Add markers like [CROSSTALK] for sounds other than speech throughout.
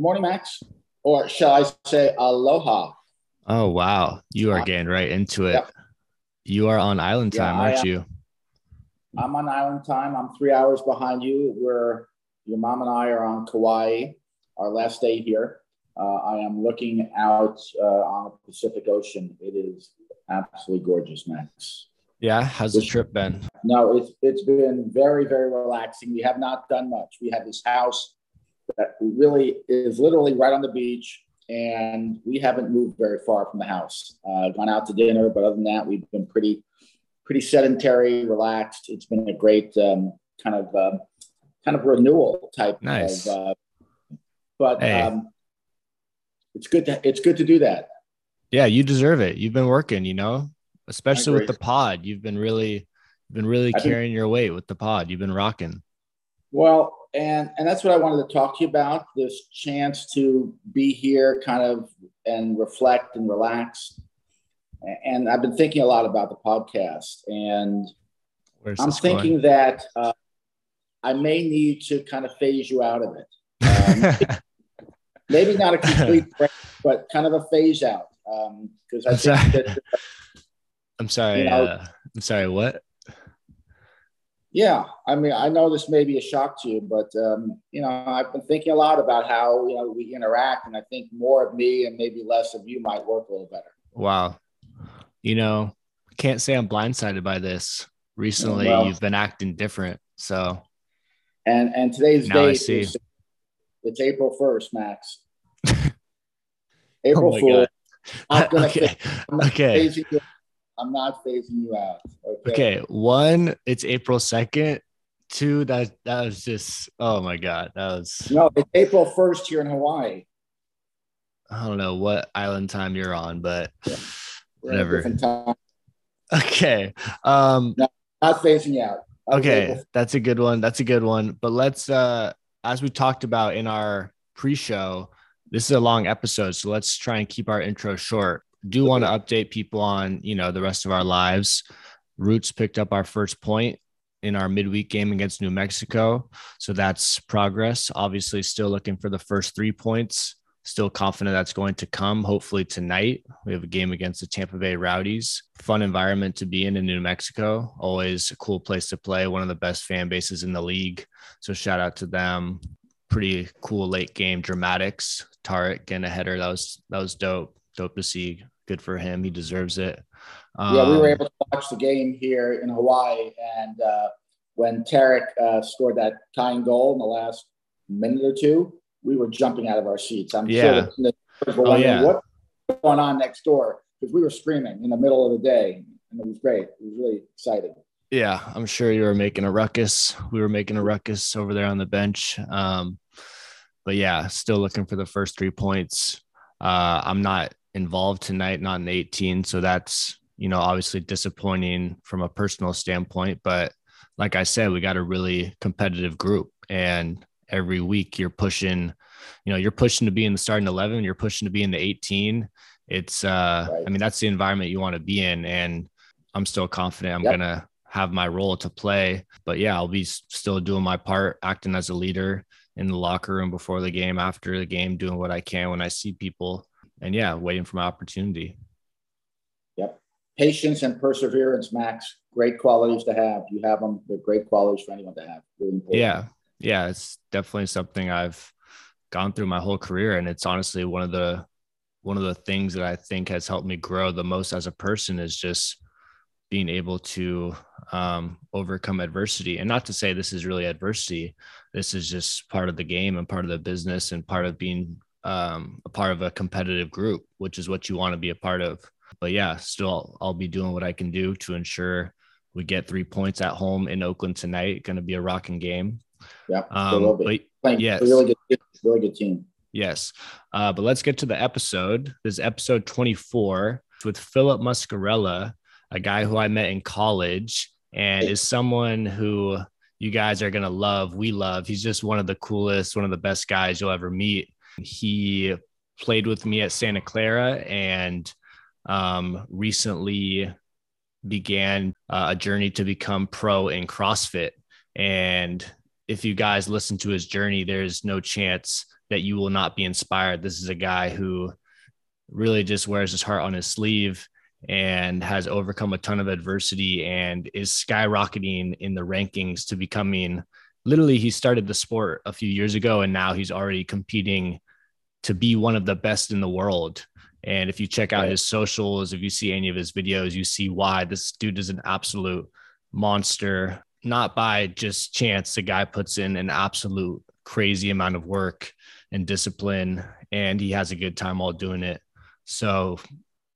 Good morning, Max. Or shall I say aloha? Oh wow, you are getting right into it. Yep. You are on island time, I aren't you? I'm on island time. I'm three hours behind you. Where your mom and I are on Kauai, our last day here. Uh, I am looking out uh, on the Pacific Ocean. It is absolutely gorgeous, Max. Yeah. How's the trip been? No, it's it's been very very relaxing. We have not done much. We have this house that really is literally right on the beach, and we haven't moved very far from the house. Uh, gone out to dinner, but other than that, we've been pretty pretty sedentary, relaxed. It's been a great um, kind of uh, kind of renewal type Nice. of. Uh, but Hey. um, it's good to it's good to do that. Yeah, you deserve it. You've been working, you know, especially with the pod. You've been really, been really I've been- carrying your weight with the pod. You've been rocking. Well, and and that's what I wanted to talk to you about. This chance to be here, kind of, and reflect and relax. And I've been thinking a lot about the podcast, and Where's I'm this going? thinking that uh, I may need to kind of phase you out of it. Um, [LAUGHS] maybe not a complete [LAUGHS] break, but kind of a phase out. Because I I'm think sorry. that [LAUGHS] I'm sorry. you know- uh, I'm sorry. What? Yeah, I mean, I know this may be a shock to you, but um, you know, I've been thinking a lot about how you know we interact, and I think more of me and maybe less of you might work a little better. Wow. You know, can't say I'm blindsided by this. Recently, Well- you've been acting different. So And and today's Now I date see. is it's April first, Max. [LAUGHS] April Oh Fool. God. [LAUGHS] I'm gonna okay. Okay. I'm not phasing you out. Okay. Okay. One, it's April 2nd. Two, that that was just oh my god. That was No, it's April first here in Hawaii. I don't know what island time you're on, but a whatever. Okay. Um Not phasing you out. Okay, April- that's a good one. That's a good one. But let's uh as we talked about in our pre-show, this is a long episode, so let's try and keep our intro short. Do want to update people on, you know, the rest of our lives. Roots picked up our first point in our midweek game against New Mexico. So that's progress. Obviously, still looking for the first three points. Still confident that's going to come. Hopefully tonight. We have a game against the Tampa Bay Rowdies. Fun environment to be in in New Mexico. Always a cool place to play. One of the best fan bases in the league. So shout out to them. Pretty cool late game dramatics. Tarek getting a header. That was that was dope. Dope to see. Good for him. He deserves it. Yeah, we were Um, able to watch the game here in Hawaii, and uh, when Tarek uh, scored that tying goal in the last minute or two, we were jumping out of our seats. I'm Yeah. sure Oh, yeah. what's going on next door because we were screaming in the middle of the day, and it was great. It was really exciting. Yeah, I'm sure you were making a ruckus. We were making a ruckus over there on the bench. Um, but yeah, still looking for the first three points. Uh, I'm not involved tonight, not in the 18, so that's you know obviously disappointing from a personal standpoint. But like I said, we got a really competitive group, and every week you're pushing, you know, you're pushing to be in the starting 11, you're pushing to be in the 18. It's, uh, Right. I mean, that's the environment you want to be in, and I'm still confident I'm Yep. gonna have my role to play. But yeah, I'll be still doing my part, acting as a leader in the locker room before the game, after the game, doing what I can when I see people, and yeah, waiting for my opportunity. Yep. Patience and perseverance, Max. Great qualities to have. You have them. They're great qualities for anyone to have. Really. Yeah, yeah, it's definitely something I've gone through my whole career, and it's honestly one of the one of the things that I think has helped me grow the most as a person is just being able to um, overcome adversity. And not to say this is really adversity, this is just part of the game and part of the business and part of being um, a part of a competitive group, which is what you want to be a part of. But yeah, still, I'll be doing what I can do to ensure we get three points at home in Oakland tonight. Going to be a rocking game. There Um, but Playing yes. a really good, really good team. Yes. Uh, but let's get to the episode. This is episode 24 with Philip Muscarella, a guy who I met in college and is someone who you guys are going to love. We love. He's just one of the coolest, one of the best guys you'll ever meet. He played with me at Santa Clara and um, recently began uh, a journey to become pro in CrossFit. And if you guys listen to his journey, there's no chance that you will not be inspired. This is a guy who really just wears his heart on his sleeve and has overcome a ton of adversity and is skyrocketing in the rankings to becoming literally he started the sport a few years ago and now he's already competing to be one of the best in the world and if you check out his socials if you see any of his videos you see why this dude is an absolute monster not by just chance the guy puts in an absolute crazy amount of work and discipline and he has a good time while doing it so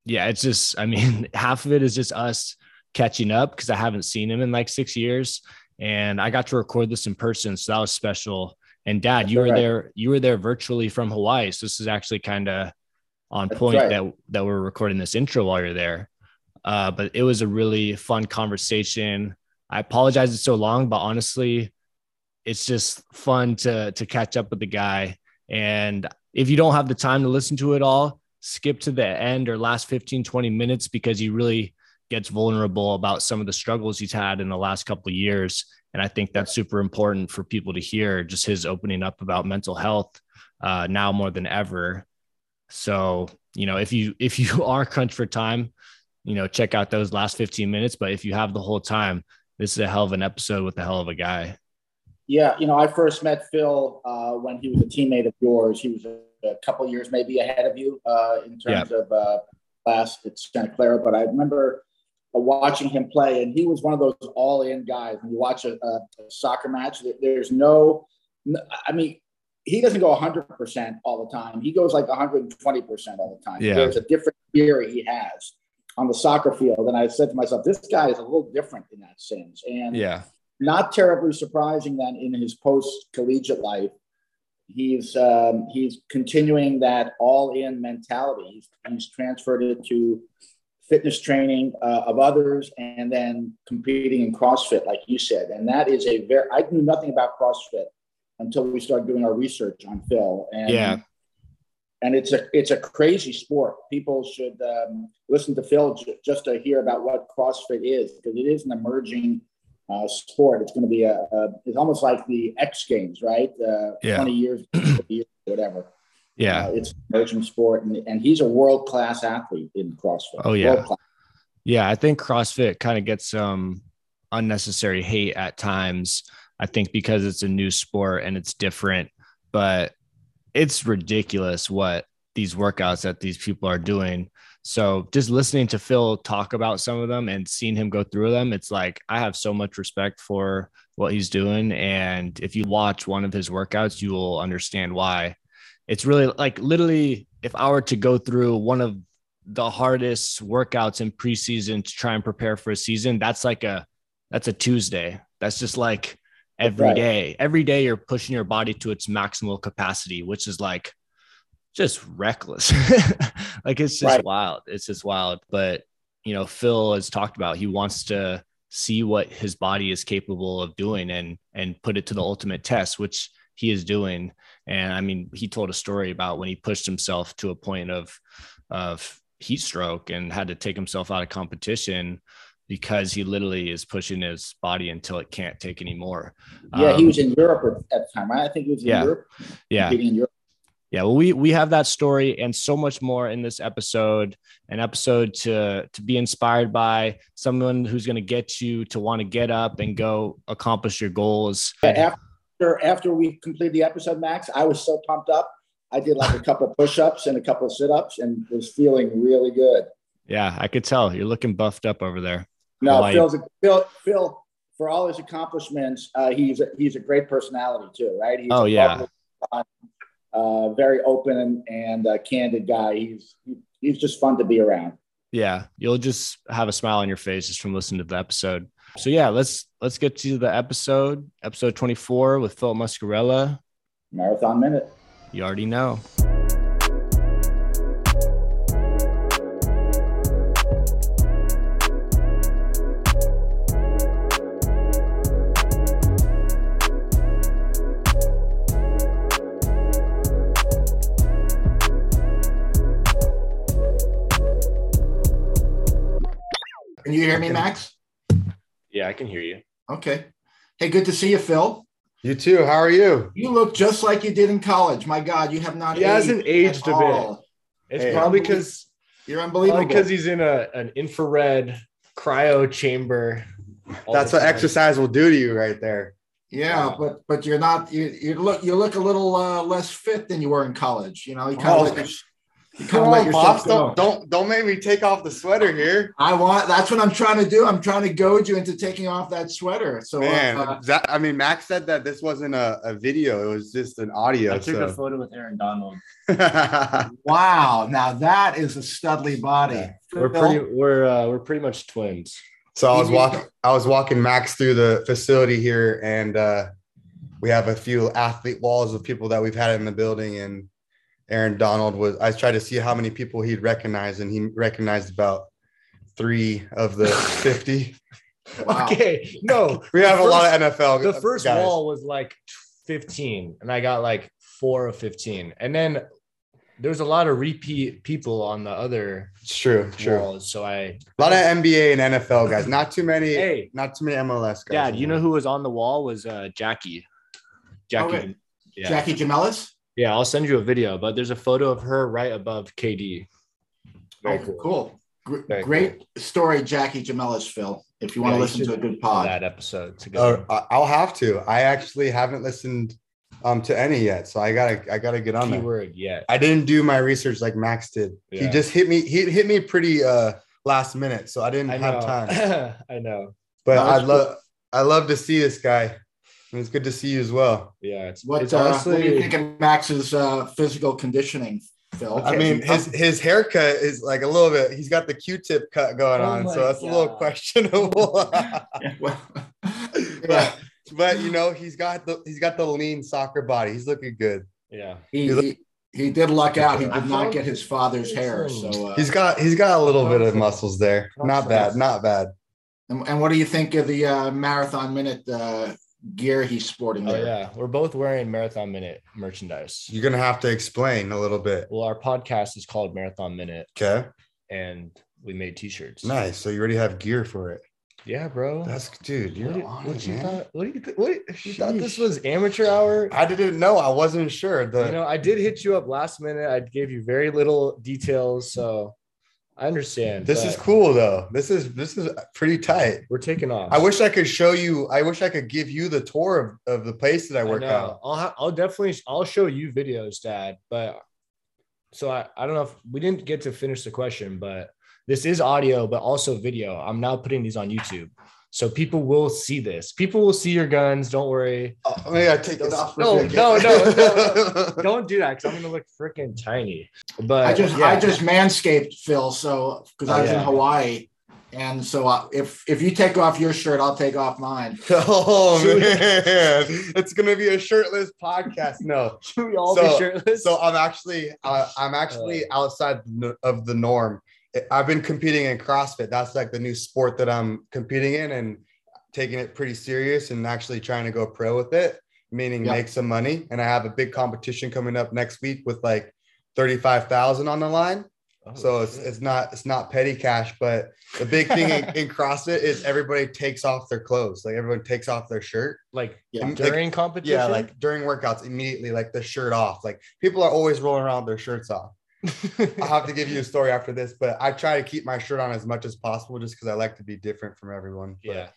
yeah, it's just, I mean, [LAUGHS] half of it is just us catching up because I haven't seen him in like six years. And I got to record this in person. So that was special. And dad, you were right. there, you were there virtually from Hawaii. So this is actually kind of on That's point right. that, that we're recording this intro while you're there. Uh, but it was a really fun conversation. I apologize it's so long, but honestly, it's just fun to to catch up with the guy. And if you don't have the time to listen to it all, skip to the end or last 15, 20 minutes because he really gets vulnerable about some of the struggles he's had in the last couple of years. And I think that's super important for people to hear just his opening up about mental health uh, now more than ever. So, you know, if you [LAUGHS] if you are crunched for time, you know, check out those last 15 minutes. But if you have the whole time, this is a hell of an episode with a hell of a guy. Yeah, you know, I first met Phil uh, when he was a teammate of yours. He was a a couple years maybe ahead of you uh, in terms yeah. of uh, class at Santa Clara. But I remember watching him play, and he was one of those all-in guys. When you watch a, a soccer match, there's no, I mean, he doesn't go 100% all the time. He goes like 120% all the time. Yeah. There's a different theory he has on the soccer field. And I said to myself, this guy is a little different in that sense. And yeah, not terribly surprising that in his post collegiate life, he's um, he's continuing that all-in mentality. He's, he's transferred it to fitness training uh, of others, and then competing in CrossFit, like you said. And that is a very I knew nothing about CrossFit until we started doing our research on Phil. And yeah. And it's a it's a crazy sport. People should um, listen to Phil j- just to hear about what CrossFit is because it is an emerging uh, sport. It's going to be a, a, it's almost like the X Games, right? Uh, yeah. 20 years, whatever. Yeah. Uh, it's an emerging sport. And, and he's a world class athlete in CrossFit. Oh, yeah. Yeah. I think CrossFit kind of gets some unnecessary hate at times. I think because it's a new sport and it's different, but it's ridiculous what these workouts that these people are doing. So just listening to Phil talk about some of them and seeing him go through them, it's like I have so much respect for what he's doing. And if you watch one of his workouts, you will understand why. It's really like literally, if I were to go through one of the hardest workouts in preseason to try and prepare for a season, that's like a that's a Tuesday. That's just like every right. day. Every day you're pushing your body to its maximal capacity, which is like just reckless. [LAUGHS] like it's just right. wild. It's just wild. But you know, Phil has talked about he wants to see what his body is capable of doing and and put it to the ultimate test, which he is doing. And I mean, he told a story about when he pushed himself to a point of of heat stroke and had to take himself out of competition because he literally is pushing his body until it can't take anymore. Yeah, um, he was in Europe at the time, right? I think he was in yeah, Europe. Yeah. In Europe yeah well we we have that story and so much more in this episode an episode to to be inspired by someone who's going to get you to want to get up and go accomplish your goals after after we completed the episode max i was so pumped up. I did like a couple push-ups and a couple of sit-ups and was feeling really good. Yeah i could tell. You're looking buffed up over there. No phil's a, phil phil for all his accomplishments uh, he's a, he's a great personality too right? He's oh yeah. uh, very open and, and uh, candid guy. He's he's just fun to be around. Yeah, you'll just have a smile on your face just from listening to the episode. So yeah, let's let's get to the episode, episode 24 with Phil Muscarella. Marathon Minute. You already know. Can you hear me, Max? Yeah, I can hear you. Okay. Hey, good to see you, Phil. You too. How are you? You look just like you did in college. My God, you have not. He hasn't aged a bit. It's Hey. probably because You're unbelievable. because he's in a an infrared cryo chamber. That's the what time. exercise will do to you right there. yeah, but but you're not. You you look you look a little uh, less fit than you were in college. You know, you kind Oh. of let, your- you kind Come on, yourself Pops. Don't, don't don't make me take off the sweater here. I want. That's what I'm trying to do. I'm trying to goad you into taking off that sweater. So Man, uh, that, I mean, Max said that this wasn't a, a video; it was just an audio. I took so. a photo with Aaron Donald. [LAUGHS] wow, now that is a studly body. Yeah. We're pretty we're uh, we're pretty much twins. so I was walking. I was walking Max through the facility here, and uh, we have a few athlete walls of people that we've had in the building. And Aaron Donald was. I tried to see how many people he'd recognize, and he recognized about three of the [LAUGHS] fifty. Wow. Okay, no, [LAUGHS] We have The a lot of NFL. the first guys. wall was like 15 and i got like four of 15 and then there's a lot of repeat people on the other It's true. True. walls so i A lot of NBA and NFL guys. Not too many. hey Not too many MLS guys. dad you know who was on the wall was uh jackie jackie Okay. yeah Jackie Jamelis. Yeah i'll send you a video but there's a photo of her right above kd Very Oh, cool. Gr- Very Great story, Jackie Jamelis, Phil. If you want Yeah, to listen to a good for pod. that episode together Oh, I- I'll have to. I actually haven't listened um to any yet, so I gotta I gotta get on there. keyword yet I didn't do my research like Max did. He just hit me. He hit me pretty uh last minute, so I didn't i have know time. [LAUGHS] i know But No, I that's love I love to see this guy. And it's good to see you as well. yeah it's, What, it's uh, what do you honestly think of Max's uh, physical conditioning, Phil? I mean, his his haircut is like a little bit. He's got the Q-tip cut going Oh on, so that's a little God. questionable. [LAUGHS] [LAUGHS] well, but but you know, he's got the he's got the lean soccer body. He's looking good. yeah he, he, he did luck out. He did not get his father's hair. So, uh, He's got he's got a little bit of muscles there. Not bad, not bad. and, and what do you think of the uh, marathon minute uh, gear he's sporting oh yeah we're both wearing marathon minute merchandise You're gonna have to explain a little bit. Well, our podcast is called Marathon Minute, Okay. and we made T-shirts. Nice. So you already have gear for it. Yeah, bro. That's dude. You're what, do- on what it, you man. thought? What do you th- what you thought this was amateur hour? I didn't know. I wasn't sure. The you know, I did hit you up last minute. I gave you very little details, so I understand. this is cool though. This is this is pretty tight. We're taking off. I wish I could show you. I wish I could give you the tour of, of the place that I I work know. out. I'll ha- I'll definitely I'll show you videos, Dad. But so I I don't know if we didn't get to finish the question, but this is audio, but also video. I'm now putting these on YouTube. So people will see this. People will see your guns. Don't worry. Oh, maybe I take this off. No, no, no, no, [LAUGHS] Don't do that because I'm gonna look freaking tiny. But I just yeah. I just manscaped Phil, so because I Oh, was in. Hawaii, and so uh, if if you take off your shirt, I'll take off mine. [LAUGHS] oh Should we- man, it's gonna be a shirtless podcast. No, should we all So- be shirtless? so I'm actually uh, I'm actually outside of the norm. I've been competing in CrossFit. That's like the new sport that I'm competing in and taking it pretty serious and actually trying to go pro with it, meaning Yeah. make some money. And I have a big competition coming up next week with like 35,000 on the line. Oh, So it's, it's not it's not petty cash, but the big thing in, [LAUGHS] in CrossFit is everybody takes off their clothes. Like everyone takes off their shirt. like Yeah. during competition. Yeah, like during workouts, immediately like the shirt off. Like people are always rolling around with their shirts off. I'll have to give you a story after this, but I try to keep my shirt on as much as possible just because I like to be different from everyone. But yeah.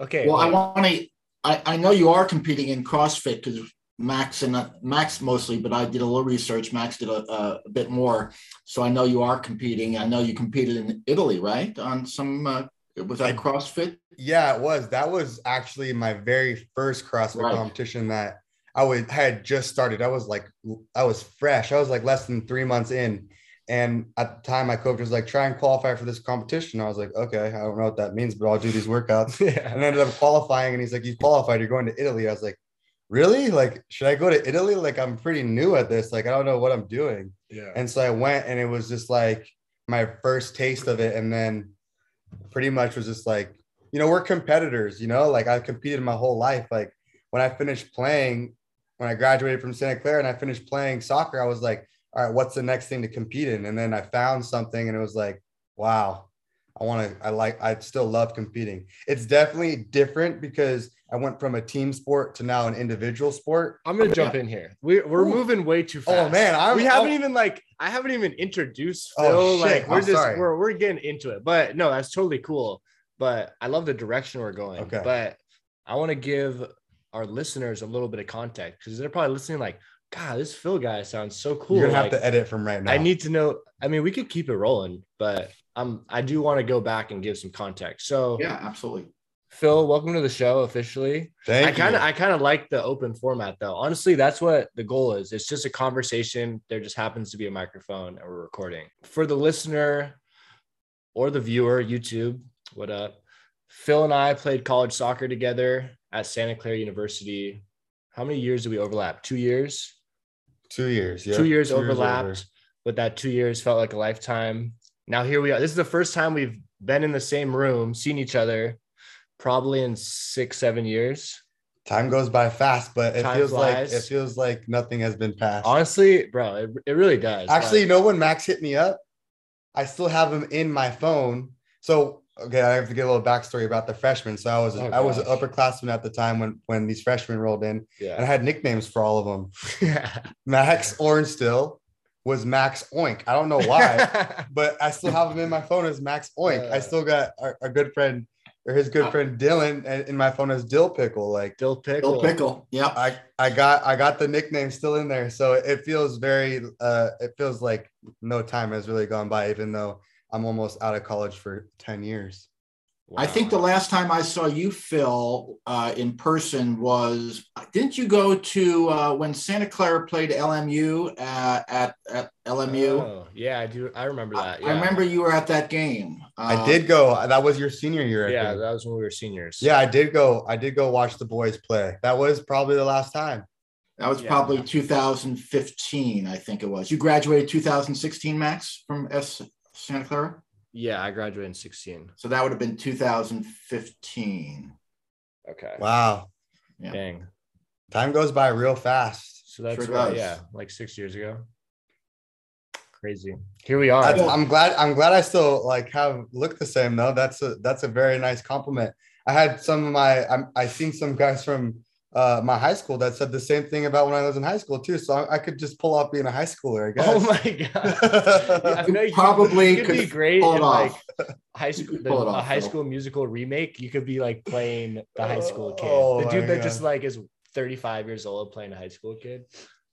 Okay. Well, I want to. I, I know you are competing in CrossFit because Max and uh, Max mostly, but I did a little research. Max did a, a, a bit more, so I know you are competing. I know you competed in Italy, right? On some uh, was that I- CrossFit? Yeah, it was. That was actually my very first CrossFit Right. competition that I would had just started. I was like, I was fresh. I was like less than three months in. And at the time, my coach was like, try and qualify for this competition. I was like, okay, I don't know what that means, but I'll do these workouts. [LAUGHS] yeah. and I ended up qualifying. And he's like, you qualified. You're going to Italy. I was like, really? Like, should I go to Italy? Like, I'm pretty new at this. Like, I don't know what I'm doing. Yeah. And so I went, and it was just like my first taste of it. And then pretty much was just like, you know, we're competitors, you know, like I competed my whole life. Like when I finished playing, when I graduated from Santa Clara and I finished playing soccer, I was like, all right, what's the next thing to compete in? And then I found something and it was like, wow, I want to, I like, I still love competing. It's definitely different because I went from a team sport to now an individual sport. I'm gonna jump in here. We, we're Ooh. moving way too oh, fast. Oh, man, I'm- we haven't even like I haven't even introduced Oh, Phil. shit. like we're I'm just sorry. we're we're getting into it. But no, that's totally cool. But I love the direction we're going. Okay. But I want to give our listeners a little bit of context because they're probably listening like, God, this Phil guy sounds so cool. You're gonna Like, have to edit from right now. I need to know. I mean, we could keep it rolling, but um, I do want to go back and give some context. So, Yeah, absolutely. Phil, welcome to the show officially. Thank I kind of. I kind of like the open format though. Honestly, that's what the goal is. It's just a conversation. There just happens to be a microphone and we're recording. For the listener or the viewer, YouTube, what up? Phil and I played college soccer together at Santa Clara University. How many years do we overlap? Two years. two years. Yeah, two years over. overlapped, but that two years felt like a lifetime. Now here we are. This is the first time we've been in the same room, seen each other, probably in six, seven years. Time goes by fast, but it Time feels flies. like it feels like nothing has been passed. Honestly, bro, it, it really does. Actually, you know when Max hit me up, I still have him in my phone. So okay, I have to get a little backstory about the freshmen. So I was Oh, I was an upperclassman at the time when when these freshmen rolled in, and I had nicknames for all of them. [LAUGHS] yeah. Max Ornstil was Max Oink. I don't know why, [LAUGHS] but I still have him in my phone as Max Oink. I Uh. still got our, our good friend or his good friend Dylan in my phone as Dill Pickle. Like Dill pickle. Bill Pickle. Yeah. I I got I got the nickname still in there, so it feels very uh it feels like no time has really gone by, even though I'm almost out of college for ten years. I think the last time I saw you, Phil, uh, in person was didn't you go to uh, when Santa Clara played LMU uh, at at LMU? Oh, yeah, I do. I remember I, that. I remember you were at that game. I did go. That was your senior year. Yeah, that was when we were seniors. yeah, I did go. I did go watch the boys play. That was probably the last time. That was Yeah. probably 2015, I think it was. You graduated 2016, Max, from S Santa Clara. Yeah, I graduated in 16. So that would have been 2015. Okay. Wow, Yeah. Dang. time goes by real fast. So that's Sure what, does. yeah, like six years ago. Crazy. Here we are. I, I'm glad. I'm glad I still like have looked the same though. That's a that's a very nice compliment. I had some of my. I'm, I seen some guys from uh, my high school that said the same thing about when I was in high school too. So I, I could just pull off being a high schooler. I guess. Oh my god! [LAUGHS] I know you probably could, could be great in like high school, could pull it the- a high Phil. school musical remake. You could be like playing the high school kid, Oh the dude that just like is 35 years old playing a high school kid.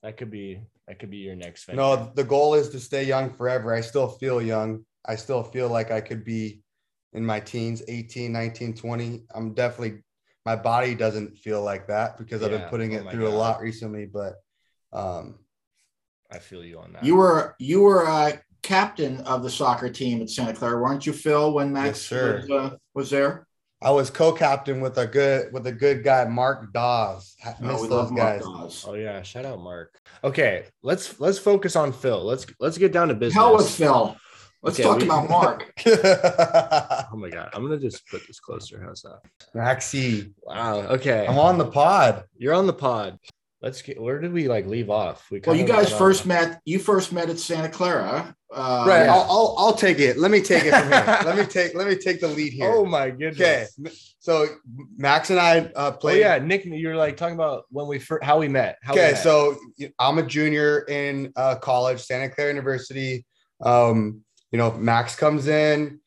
That could be that could be your next venture. No, the goal is to stay young forever. I still feel young. I still feel like I could be in my teens, 18, 19, 20. I'm definitely my body doesn't feel like that because I've been putting Oh it my through a lot recently, but um I feel you on that. You were you were uh, captain of the soccer team at Santa Clara, weren't you, Phil? When Max Yes, sir. was, uh, was there. I was co-captain with a good with a good guy, Mark Dawes. Ha- Oh, Miss we those love Mark. Dawes. Oh yeah, shout out Mark. Okay, let's let's focus on Phil. Let's let's get down to business. Hell with Phil. Let's Okay, talk we- about [LAUGHS] Mark. Oh my god, I'm gonna just put this closer. How's that? Maxie, Wow. Okay, I'm on the pod. you're on the pod. Let's get. Where did we like leave off? We Well, you guys first on- met. You first met at Santa Clara. Uh, right, yeah. I'll, I'll I'll take it. Let me take it from here. let me [LAUGHS] take let me take the lead here. Oh my goodness. okay. So Max and I uh, Oh played. yeah, Nick, you're like talking about when we first how we met. How we Okay, met. so I'm a junior in uh, college, Santa Clara University. Um, you know, Max comes in,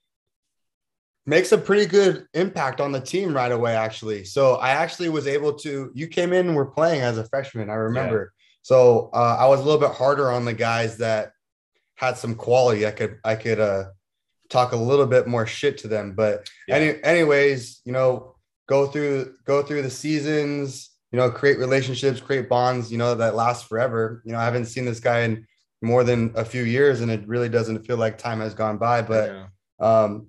makes a pretty good impact on the team right away. Actually, so I actually was able to. You came in and were playing as a freshman. I remember. So uh, I was a little bit harder on the guys that had some quality. I could I could uh, talk a little bit more shit to them. But Yeah. any, anyways, you know, go through go through the seasons. You know, create relationships, create bonds. You know that last forever. You know, I haven't seen this guy in more than a few years, and it really doesn't feel like time has gone by. But Yeah. um,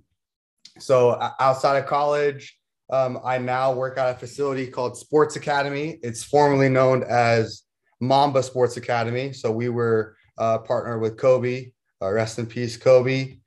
so outside of college, um, I now work at a facility called Sports Academy. It's formerly known as Mamba Sports Academy. So we were uh, partnered with Kobe. Uh, rest in peace, Kobe.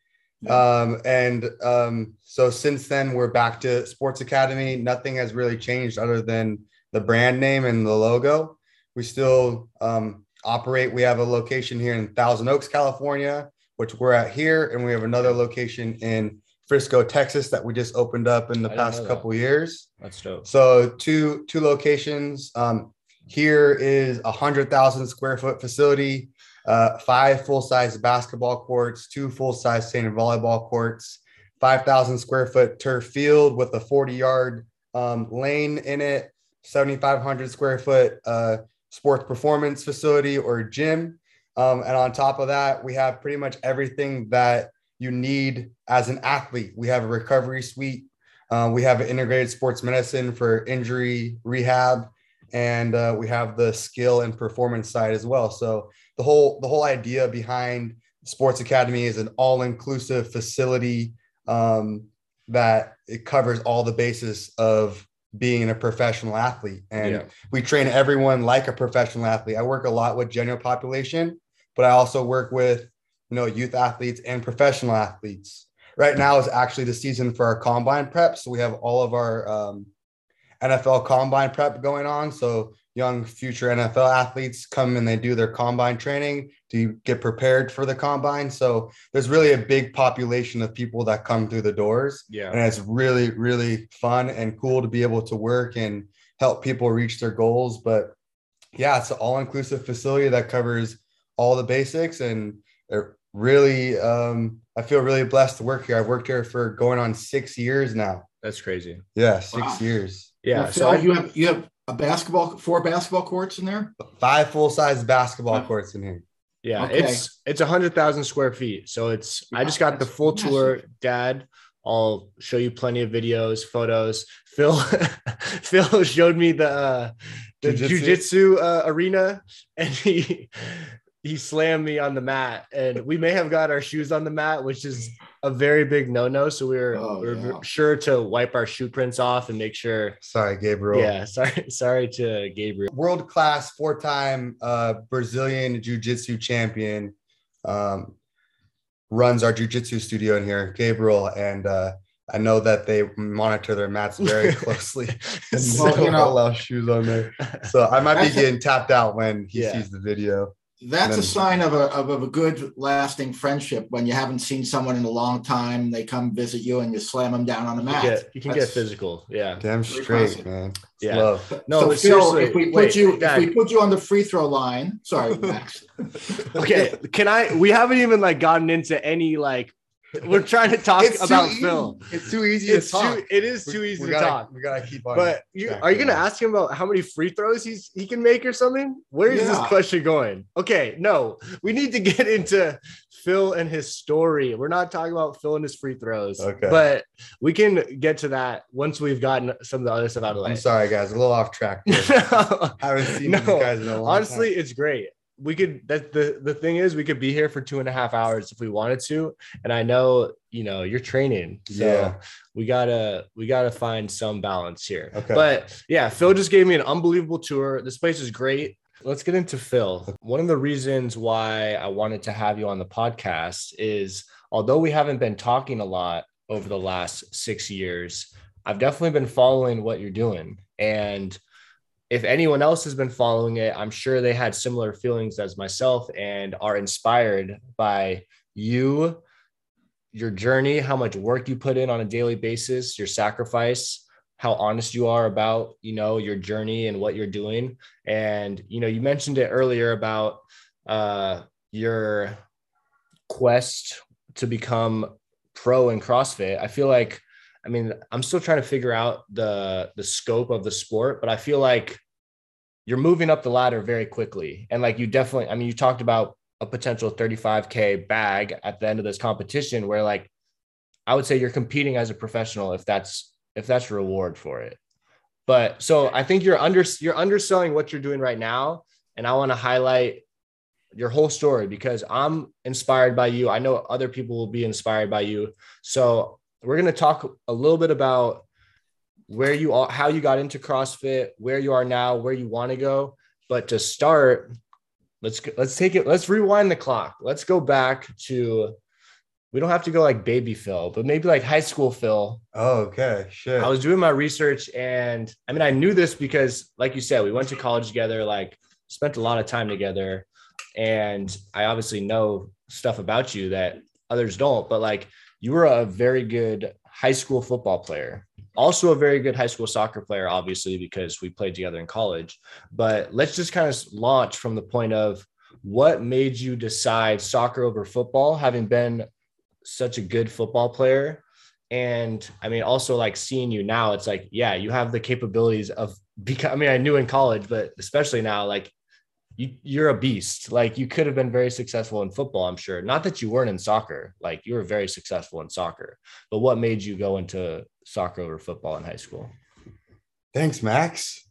Um, and um, so since then, we're back to Sports Academy. Nothing has really changed other than the brand name and the logo. We still um, operate. We have a location here in Thousand Oaks, California, which we're at here, and we have another location in Frisco, Texas, that we just opened up in the I past couple years. That's dope. So two two locations. Um, here is a hundred thousand square foot facility, uh, five full size basketball courts, two full size sand volleyball courts, five thousand square foot turf field with a forty yard um, lane in it, seventy five hundred square foot uh, sports performance facility or gym, um, and on top of that, we have pretty much everything that you need as an athlete. We have a recovery suite. Uh, we have integrated sports medicine for injury rehab, and uh, we have the skill and performance side as well. So the whole the whole idea behind Sports Academy is an all inclusive facility um, that it covers all the basis of being a professional athlete, and Yeah. we train everyone like a professional athlete. I work a lot with general population, but I also work with you know youth athletes and professional athletes. Right now is actually the season for our combine prep, so we have all of our um, NFL combine prep going on. So young future NFL athletes come and they do their combine training to get prepared for the combine. So there's really a big population of people that come through the doors Yeah. and it's really really fun and cool to be able to work and help people reach their goals but yeah it's an all-inclusive facility that covers all the basics and it really um, i feel really blessed to work here i've worked here for going on six years now That's crazy. yeah six Wow. years Yeah. Now, So I, you have you have a basketball, four basketball courts in there. five full-size basketball Yeah. courts in here yeah, Okay. it's it's a hundred thousand square feet. So it's I just got the full massive. tour, Dad. I'll show you plenty of videos, photos. [LAUGHS] Phil Phil showed me the uh, the Jiu-jitsu? jujitsu uh, arena, and he he slammed me on the mat, and we may have got our shoes on the mat, which is a very big no no. So we were Oh, we are yeah. sure to wipe our shoe prints off and make sure. sorry gabriel Yeah, [LAUGHS] sorry, sorry to Gabriel. world class four time uh, Brazilian Jiu Jitsu champion um, runs our Jiu Jitsu studio in here, Gabriel. And uh, I know that they monitor their mats very [LAUGHS] closely and So- don't you know- allow shoes on there. So I might be getting tapped out when he Yeah. sees the video. That's a sign of a, of, of a good lasting friendship when you haven't seen someone in a long time. They come visit you and you slam them down on the you, mat. get, you can get That's- physical. Yeah. Damn straight, classic. man. Yeah. Love. No, so Phil, seriously, if we put wait, you Dad. if we put you on the free throw line, sorry, Max. [LAUGHS] Okay, can I? We haven't even like gotten into any like. We're trying to talk It's about. Phil. It's too easy It's to talk. too. It is We- too easy we to gotta, talk. We gotta keep on. But you are you gonna ask him about how many free throws he's he can make or something? Where is this question going? Okay, no, we need to get into Phil and his story. We're not talking about Phil and his free throws. Okay. But we can get to that once we've gotten some of the other stuff out of the way. I'm sorry, guys. A little off track. [LAUGHS] No. I haven't seen No, these guys in a long honestly time. it's great we could that the the thing is we could be here for two and a half hours if we wanted to. And i know you know you're training. So Yeah. we gotta we gotta find some balance here. Okay. but yeah phil just gave me an unbelievable tour. This place is great. Let's get into phil. One of the reasons why i wanted to have you on the podcast is although we haven't been talking a lot over the last six years i've definitely been following what you're doing. And if anyone else has been following it, I'm sure they had similar feelings as myself and are inspired by you, your journey, how much work you put in on a daily basis, your sacrifice, how honest you are about, you know, your journey and what you're doing. And, you know, you mentioned it earlier about uh, your quest to become pro in CrossFit. I feel like I mean, I'm still trying to figure out the the scope of the sport, but I feel like you're moving up the ladder very quickly. And like you definitely, I mean, you talked about a potential 35k bag at the end of this competition where like I would say you're competing as a professional if that's if that's reward for it. But so I think you're under you're underselling what you're doing right now and I want to highlight your whole story because I'm inspired by you. I know other people will be inspired by you. So we're going to talk a little bit about where you are, how you got into CrossFit, where you are now, where you want to go. But to start, let's let's take it. Let's rewind the clock. Let's go back to. We don't have to go like baby Phil, but maybe like high school Phil. Oh, okay. Shit. I was doing my research, and I mean, I knew this because, like you said, we went to college together. Like, spent a lot of time together, and I obviously know stuff about you that others don't. But like, you were a very good high school football player. Also, a very good high school soccer player, obviously, because we played together in college. But let's just kind of launch from the point of what made you decide soccer over football, having been such a good football player. And I mean, also like seeing you now, it's like, yeah, you have the capabilities of become. I mean, I knew in college, but especially now, like you, you're a beast. Like you could have been very successful in football, I'm sure. Not that you weren't in soccer, like you were very successful in soccer. But what made you go into soccer over football in high school? Thanks, Max.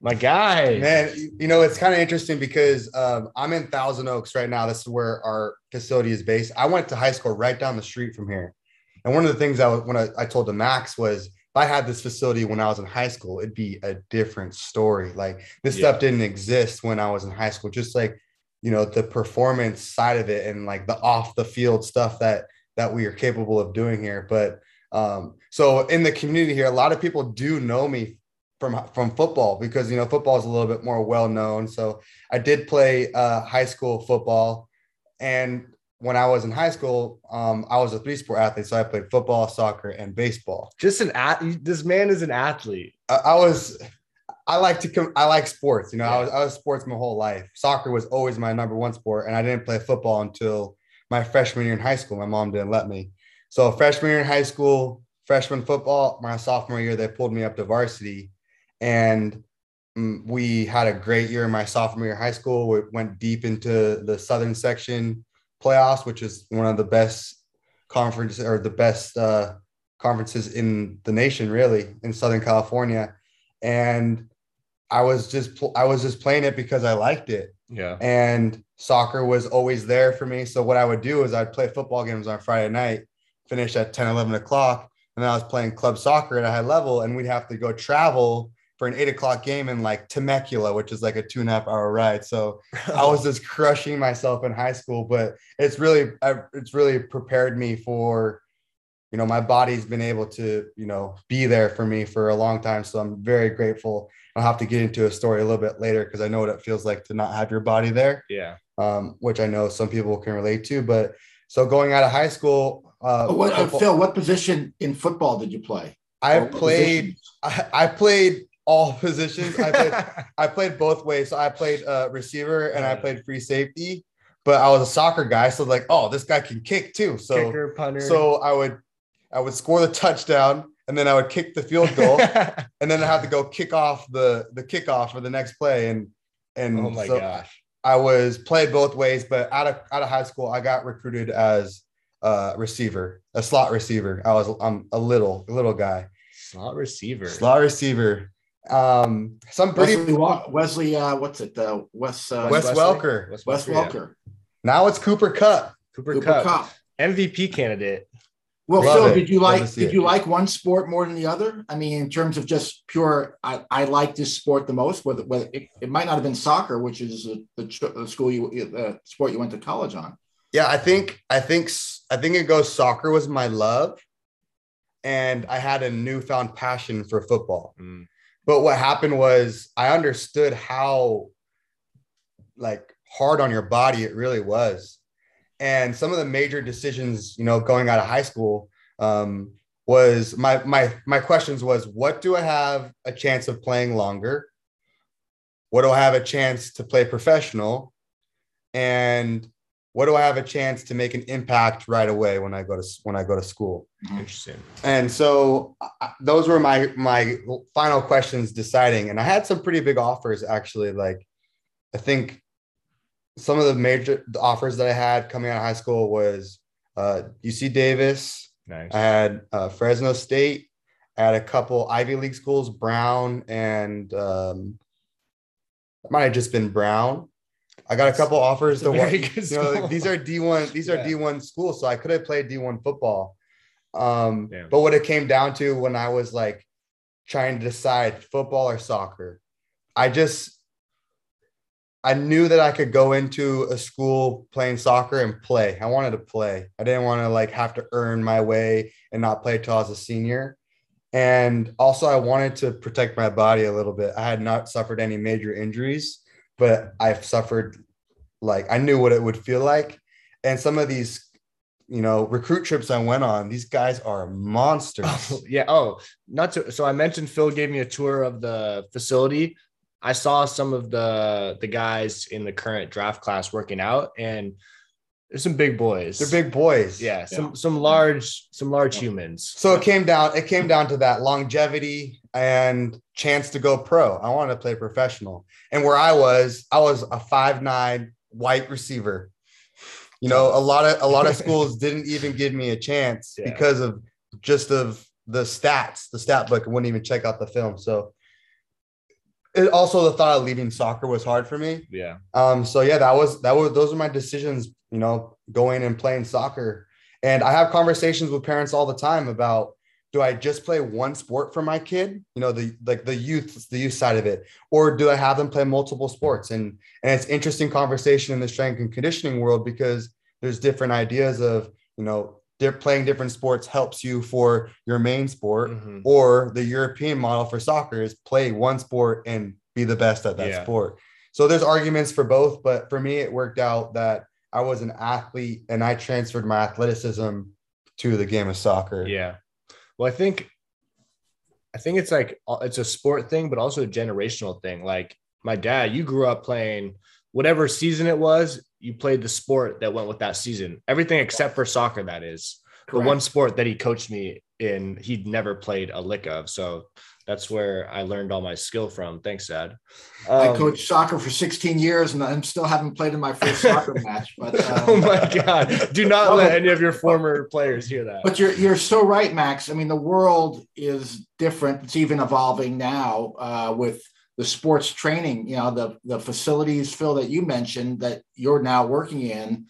My guy. Man, you know, it's kind of interesting because um, I'm in Thousand Oaks right now. This is where our facility is based. I went to high school right down the street from here. And one of the things I when I, I told the Max was, if I had this facility when I was in high school, it'd be a different story. Like this yeah. stuff didn't exist when I was in high school. Just like, you know, the performance side of it and like the off the field stuff that that we are capable of doing here. But um, so in the community here, a lot of people do know me from from football because you know football is a little bit more well known. So I did play uh, high school football, and when I was in high school, um, I was a three sport athlete. So I played football, soccer, and baseball. Just an at this man is an athlete. I, I was, I like to come, I like sports. You know, yeah. I was, I was sports my whole life. Soccer was always my number one sport. And I didn't play football until my freshman year in high school. My mom didn't let me. So freshman year in high school, freshman football, my sophomore year, they pulled me up to varsity. And mm, we had a great year in my sophomore year of high school. We went deep into the Southern section playoffs, which is one of the best conferences or the best uh, conferences in the nation, really, in Southern California. And I was just I was just playing it because I liked it. Yeah. And soccer was always there for me. So what I would do is I'd play football games on Friday night, finish at 10, 11 o'clock. And then I was playing club soccer at a high level, and we'd have to go travel for an eight o'clock game in like Temecula, which is like a two and a half hour ride. So [LAUGHS] I was just crushing myself in high school, but it's really, it's really prepared me for, you know, my body's been able to, you know, be there for me for a long time. So I'm very grateful. I'll have to get into a story a little bit later because I know what it feels like to not have your body there. Yeah. Um, which I know some people can relate to. But so going out of high school, uh, what, uh, Phil, what position in football did you play? I played. I, I, played all [LAUGHS] positions. I played, [LAUGHS] I played both ways. So I played uh, receiver and I played free safety, but I was a soccer guy. So like, oh, this guy can kick too. So Kicker, punter. so I would I would score the touchdown and then I would kick the field goal [LAUGHS] and then I have to go kick off the the kickoff for the next play. And and oh my so gosh. I was played both ways, but out of out of high school, I got recruited as a receiver, a slot receiver. I was I'm a little a little guy. Slot receiver. Slot receiver. Um, some pretty Wesley, Wesley uh, what's it? Uh, Wes uh, Wes Welker. Wes, Wes Welker. Yeah. Now it's Cooper Kupp. Cooper, Cooper Kupp. Kupp. MVP candidate. Well, Love Phil, it. did you like did it. you like one sport more than the other? I mean, in terms of just pure, I, I like this sport the most. Whether, whether it, it might not have been soccer, which is the, the school you the sport you went to college on. Yeah, I think I think I think it goes. Soccer was my love, and I had a newfound passion for football. Mm. But what happened was I understood how like hard on your body it really was. And some of the major decisions, you know, going out of high school, um, was my my my questions was what do I have a chance of playing longer? What do I have a chance to play professional? And what do I have a chance to make an impact right away when I go to when I go to school? Mm-hmm. Interesting. And so uh, those were my my final questions deciding, and I had some pretty big offers actually. Like I think some of the major offers that I had coming out of high school was uh, UC Davis. Nice. I had uh, Fresno State. I had a couple Ivy League schools, Brown and um, might have just been Brown. I got a couple offers to work. You know, these are D1, these are. D1 schools. So I could have played D1 football. Um, but what it came down to when I was like trying to decide football or soccer, I just I knew that I could go into a school playing soccer and play. I wanted to play. I didn't want to like have to earn my way and not play till I was a senior. And also I wanted to protect my body a little bit. I had not suffered any major injuries but I've suffered like I knew what it would feel like. And some of these you know recruit trips I went on, these guys are monsters. Oh, [LAUGHS] yeah. Oh, not to. So I mentioned Phil gave me a tour of the facility. I saw some of the the guys in the current draft class working out, and there's some big boys. They're big boys. Yeah, some yeah. some large some large yeah. humans. So it came down it came down to that longevity and chance to go pro. I wanted to play professional. And where I was, I was a five nine wide receiver. You know, a lot of a lot of schools [LAUGHS] didn't even give me a chance yeah. because of just of the stats. The stat book wouldn't even check out the film. So it also the thought of leaving soccer was hard for me. Yeah. Um. So yeah, that was that was those are my decisions. You know, going and playing soccer, and I have conversations with parents all the time about do I just play one sport for my kid? You know, the like the youth, the youth side of it, or do I have them play multiple sports? And and it's interesting conversation in the strength and conditioning world because there's different ideas of you know playing different sports helps you for your main sport, mm-hmm. or the European model for soccer is play one sport and be the best at that yeah. sport. So there's arguments for both, but for me, it worked out that I was an athlete and I transferred my athleticism to the game of soccer. Yeah. Well, I think, I think it's like uh, it's a sport thing, but also a generational thing. Like my dad, you grew up playing whatever season it was, you played the sport that went with that season. Everything except for soccer, that is. Correct. The one sport that he coached me in, he'd never played a lick of. So that's where I learned all my skill from. Thanks, Dad. Um, I coached soccer for 16 years, and I still haven't played in my first [LAUGHS] soccer match. But [LAUGHS] um, oh my god, do not let any of your former players hear that. But you're you're so right, Max. I mean, the world is different. It's even evolving now uh, with the sports training, you know, the, the facilities, Phil, that you mentioned that you're now working in,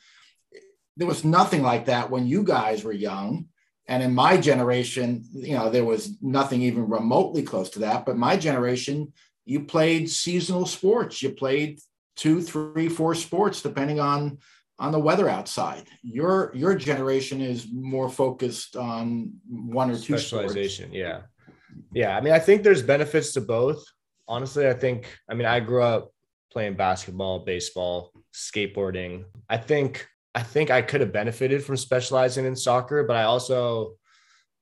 there was nothing like that when you guys were young. And in my generation, you know, there was nothing even remotely close to that. But my generation, you played seasonal sports. You played two, three, four sports, depending on on the weather outside. Your your generation is more focused on one or two specialization. Sports. Yeah, yeah. I mean, I think there's benefits to both honestly, I think, I mean, I grew up playing basketball, baseball, skateboarding. I think, I think I could have benefited from specializing in soccer, but I also,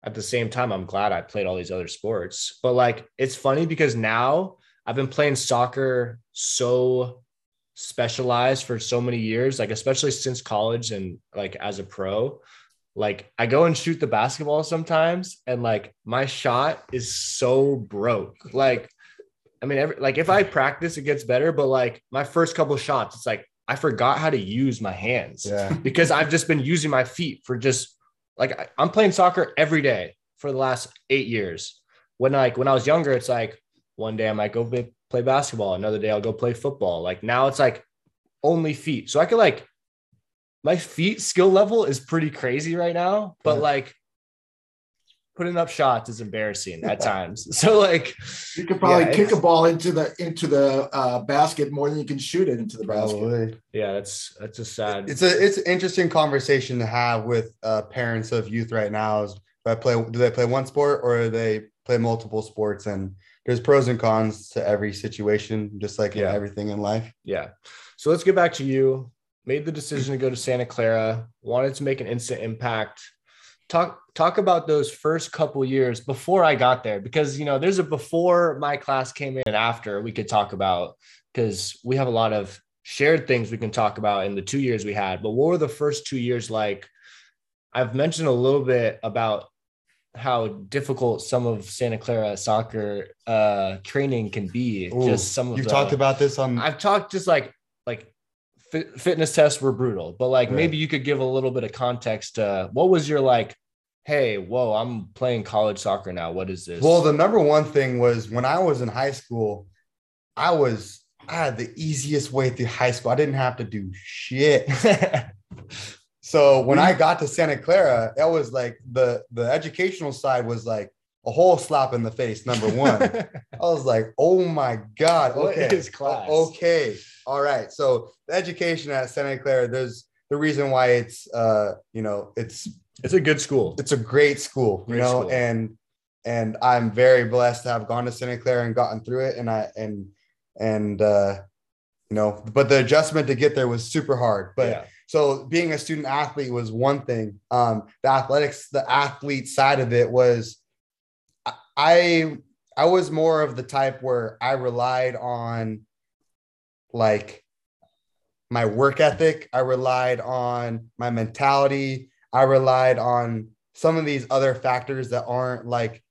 at the same time, I'm glad I played all these other sports. But like, it's funny because now I've been playing soccer so specialized for so many years, like, especially since college and like as a pro. Like I go and shoot the basketball sometimes, and like my shot is so broke. Like I mean, every, like if I practice, it gets better. But like my first couple shots, it's like I forgot how to use my hands yeah. [LAUGHS] because I've just been using my feet for just like I'm playing soccer every day for the last eight years. When like when I was younger, it's like one day I might go play basketball, another day I'll go play football. Like now it's like only feet. So I could like my feet skill level is pretty crazy right now, but yeah. like putting up shots is embarrassing at times. [LAUGHS] So like you could probably yeah, kick a ball into the into the uh, basket more than you can shoot it into the probably. basket. Yeah, that's that's a sad. It's a it's an interesting conversation to have with uh, parents of youth right now. Is do I play do they play one sport or do they play multiple sports? And there's pros and cons to every situation, just like yeah. everything in life. Yeah. So let's get back to you. Made the decision to go to Santa Clara. Wanted to make an instant impact talk talk about those first couple years before I got there because you know there's a before my class came in and after we could talk about because we have a lot of shared things we can talk about in the two years we had but what were the first two years like I've mentioned a little bit about how difficult some of Santa Clara soccer uh training can be Ooh, just some of you've talked about this on I've talked just like like fitness tests were brutal but like right. maybe you could give a little bit of context uh what was your like hey, whoa, I'm playing college soccer now. What is this? Well, the number one thing was when I was in high school, I was I had the easiest way through high school. I didn't have to do shit. [LAUGHS] so when I got to Santa Clara, it was like the the educational side was like a whole slap in the face. Number one, [LAUGHS] I was like, oh my god, okay, what is class? Okay, all right. So the education at Santa Clara, there's the reason why it's uh you know it's it's a good school. It's a great school, great you know, school. and and I'm very blessed to have gone to Santa Clara and gotten through it. And I and and uh, you know, but the adjustment to get there was super hard. But yeah. so being a student athlete was one thing. Um, the athletics, the athlete side of it was, I I was more of the type where I relied on like my work ethic. I relied on my mentality. I relied on some of these other factors that aren't like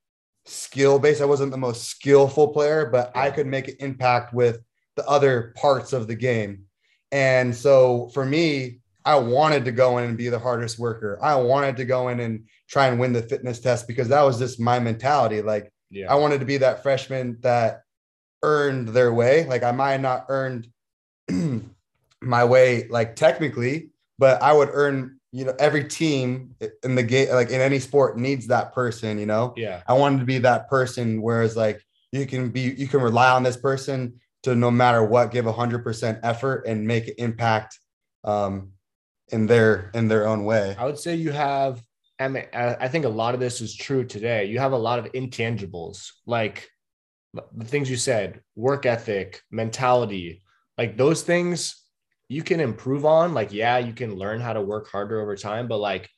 skill based. I wasn't the most skillful player, but I could make an impact with the other parts of the game. And so for me, I wanted to go in and be the hardest worker. I wanted to go in and try and win the fitness test because that was just my mentality. Like, yeah. I wanted to be that freshman that earned their way. Like, I might not earned [CLEARS THROAT] my way, like technically, but I would earn. You know, every team in the game, like in any sport, needs that person. You know, yeah. I wanted to be that person. Whereas, like, you can be, you can rely on this person to no matter what, give a hundred percent effort and make an impact um, in their in their own way. I would say you have. I mean, I think a lot of this is true today. You have a lot of intangibles, like the things you said, work ethic, mentality, like those things you can improve on. Like, yeah, you can learn how to work harder over time, but like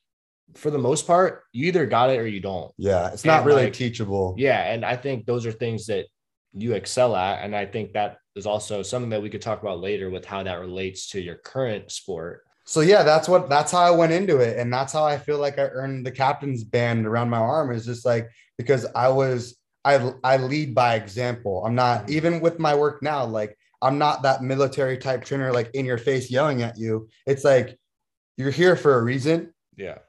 for the most part, you either got it or you don't. Yeah, it's not really like, teachable. Yeah, and I think those are things that you excel at, and I think that is also something that we could talk about later with how that relates to your current sport so yeah, that's what that's how I went into it, and that's how I feel like I earned the captain's band around my arm. Is just like because I was I I lead by example. I'm not mm-hmm. even with my work now. Like I'm not that military type trainer, like in your face yelling at you. It's like you're here for a reason. Yeah.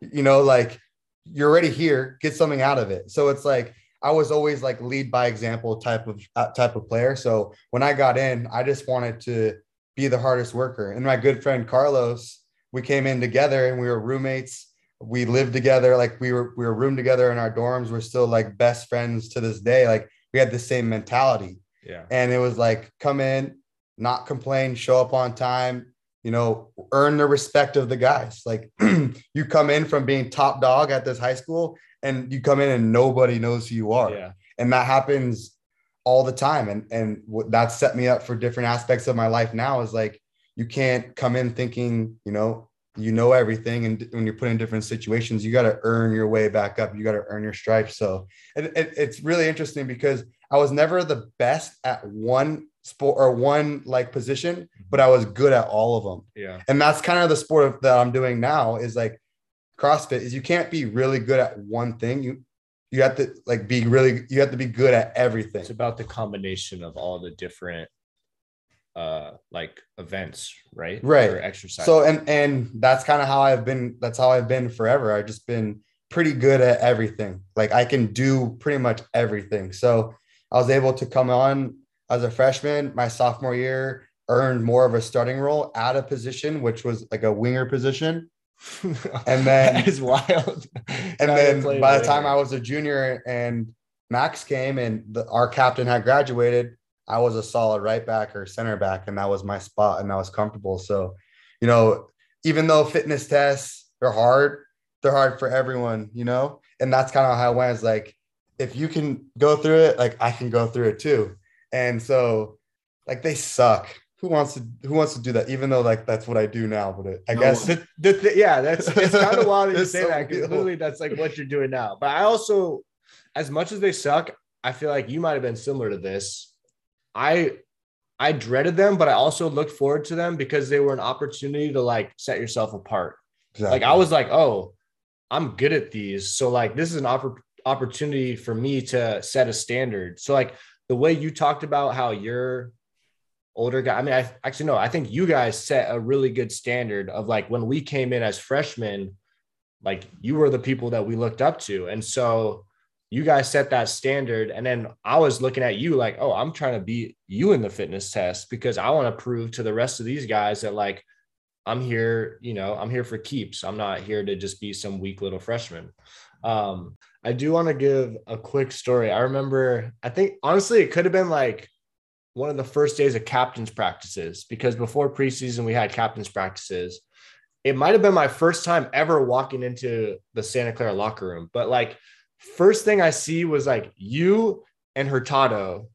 You know, like you're already here. Get something out of it. So it's like I was always like lead by example type of uh, type of player. So when I got in, I just wanted to be the hardest worker. And my good friend Carlos, we came in together and we were roommates. We lived together, like we were we were room together in our dorms. We're still like best friends to this day. Like we had the same mentality. Yeah. And it was like come in, not complain, show up on time, you know, earn the respect of the guys. Like [CLEARS THROAT] you come in from being top dog at this high school and you come in and nobody knows who you are. Yeah. And that happens all the time and and that set me up for different aspects of my life now is like you can't come in thinking you know you know everything and when you're put in different situations you got to earn your way back up you got to earn your stripes so it, it's really interesting because i was never the best at one sport or one like position but i was good at all of them yeah. And that's kind of the sport that i'm doing now is like crossfit is you can't be really good at one thing. You you have to like be really you have to be good at everything. It's about the combination of all the different uh like events right? Right. Or exercise so and and that's kind of how i've been that's how i've been forever. I've just been pretty good at everything. Like i can do pretty much everything. So i was able to come on as a freshman my sophomore year earned more of a starting role at a position which was like a winger position [LAUGHS] and then it's wild. [LAUGHS] And then by the time I was a junior and Max came and the, our captain had graduated, I was a solid right back or center back, and that was my spot, and I was comfortable. So, you know, even though fitness tests are hard, they're hard for everyone, you know, and that's kind of how I went. Is like, if you can go through it, like I can go through it too. And so, like, they suck. Who wants to who wants to do that? Even though like that's what i do now but it, i no. guess the, the, the, yeah that's [LAUGHS] it's kind of wild you say so that because literally that's like what you're doing now. But i also as much as they suck i feel like you might have been similar to this. I i dreaded them but i also looked forward to them because they were an opportunity to like set yourself apart. Exactly. like i was like oh i'm good at these. So like this is an opp- opportunity for me to set a standard so like the way you talked about how you're older guy. I mean, I actually no, I think you guys set a really good standard of like when we came in as freshmen, like you were the people that we looked up to. And so you guys set that standard. And then I was looking at you like, oh, I'm trying to beat you in the fitness test because I want to prove to the rest of these guys that like I'm here, you know, I'm here for keeps. I'm not here to just be some weak little freshman. Um, I do want to give a quick story. I remember, I think honestly, it could have been like one of the first days of captain's practices because before preseason we had captain's practices. It might have been my first time ever walking into the Santa Clara locker room, but like first thing I see was like you and Hurtado.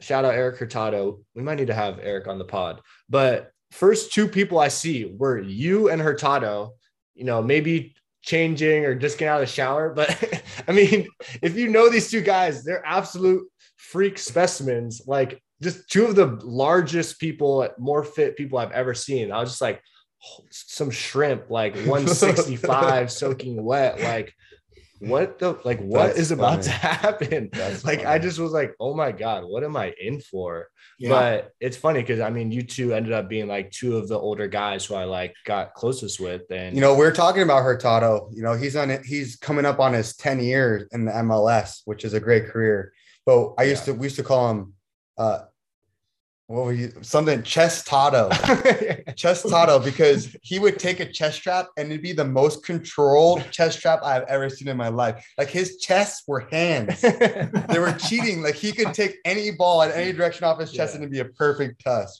Shout out Erik Hurtado. We might need to have Erik on the pod. But first two people I see were you and Hurtado. You know, maybe changing or just getting out of the shower. But [LAUGHS] I mean, if you know these two guys, they're absolute freak specimens. Like just two of the largest people, more fit people I've ever seen. I was just like, some shrimp, like [LAUGHS] 165 soaking wet. Like, what the like what That's is about to happen? [LAUGHS] That's like funny. I just was like, oh my god, what am I in for? Yeah. But it's funny because I mean, you two ended up being like two of the older guys who I like got closest with. And you know, we're talking about Hurtado. You know, he's on it, he's coming up on his 10 years in the MLS, which is a great career. But I used yeah. to we used to call him uh what were you something chest tato. [LAUGHS] Chest tato because he would take a chest trap and it'd be the most controlled chest trap i've ever seen in my life. Like his chests were hands. [LAUGHS] They were cheating. Like he could take any ball in any direction off his chest yeah. and it'd be a perfect touch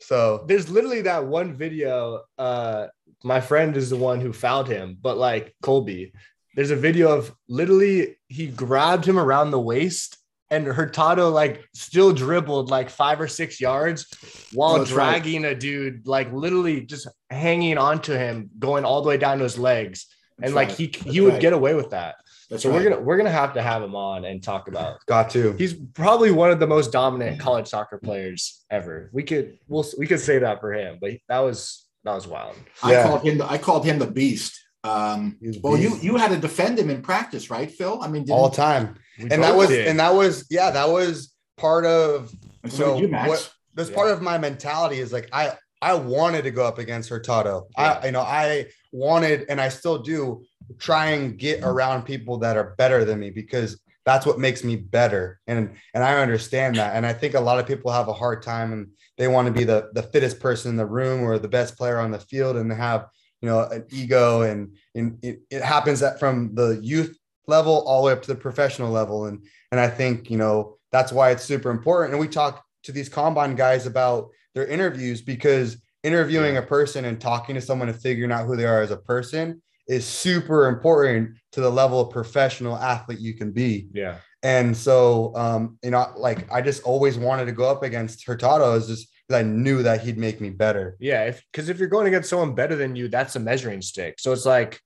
so there's literally that one video uh my friend is the one who found him but like colby there's a video of literally he grabbed him around the waist and Hurtado like still dribbled like five or six yards while dragging right. a dude, like literally just hanging onto him, going all the way down to his legs. That's and like he That's he would right. get away with that. That's so we're gonna we're gonna have to have him on and talk about. [SIGHS] Got to. He's probably one of the most dominant college soccer players ever. We could we'll we could say that for him, but that was that was wild. I called him the, I called him the beast. Um, well, you you had to defend him in practice, right, Phil? I mean, all time. We and that was did. and that was yeah that was part of so you, what that's yeah. part of my mentality is like I I wanted to go up against Hurtado. Yeah. I you know I wanted and I still do try and get around people that are better than me because that's what makes me better and and I understand that and I think a lot of people have a hard time and they want to be the the fittest person in the room or the best player on the field and they have you know an ego and, and it, it happens that from the youth level all the way up to the professional level. And and I think you know that's why it's super important. And we talk to these combine guys about their interviews because interviewing a person and talking to someone and figuring out who they are as a person is super important to the level of professional athlete you can be. Yeah. And so, um, you know, like I just always wanted to go up against Hurtado is just because I knew that he'd make me better. Yeah. Because if, if you're going against someone better than you, that's a measuring stick. So it's like